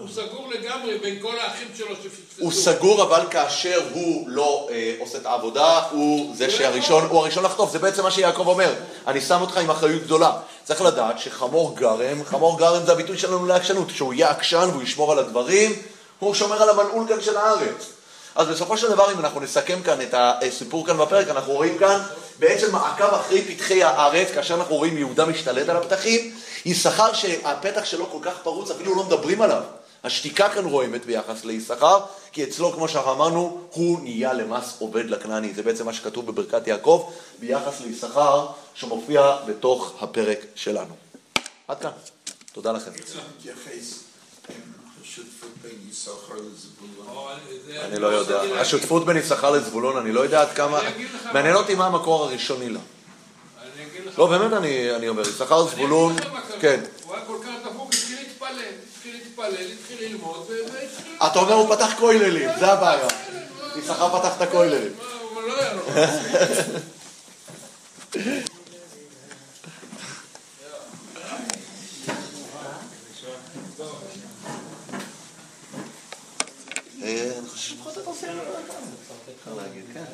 הוא סגור לגמרי בין כל האחים שלו שפספסו. הוא סגור, אבל כאשר הוא לא אה, עושה את העבודה, הוא זה שהראשון, הוא הראשון לחטוף. זה בעצם מה שיעקב אומר. אני שם אותך עם אחריות גדולה. צריך לדעת שחמור גרם, חמור גרם זה הביטוי שלנו לעקשנות. שהוא יהיה עקשן והוא ישמור על הדברים, הוא שומר על המנעול כאן של הארץ. אז בסופו של דבר, אם אנחנו נסכם כאן את הסיפור כאן בפרק, אנחנו רואים כאן בעצם מעקב אחרי פתחי הארץ, כאשר אנחנו רואים יהודה משתלט על הפתחים, יששכר שהפתח שלו כל כך פרוץ, אפילו לא מדברים עליו. השתיקה כאן רועמת ביחס ליששכר, כי אצלו, כמו שאנחנו אמרנו, הוא נהיה למס עובד לכנעני. זה בעצם מה שכתוב בברכת יעקב ביחס ליששכר, שמופיע בתוך הפרק שלנו. עד כאן. תודה לכם. אני לא יודע. השותפות בין יששכר לזבולון, אני לא יודע עד כמה... מעניין אותי מה המקור הראשוני לה. לא, באמת אני אומר, יששכר זבולון, כן. הוא היה כל כך דפוק, התחיל להתפלל, התחיל ללמוד, והתחיל... אתה אומר הוא פתח כוללים, זה הבעיה. יששכר פתח את הכוללים. הוא לא היה לו. אני חושב שפחות אתה עושה אפשר להגיד, כן.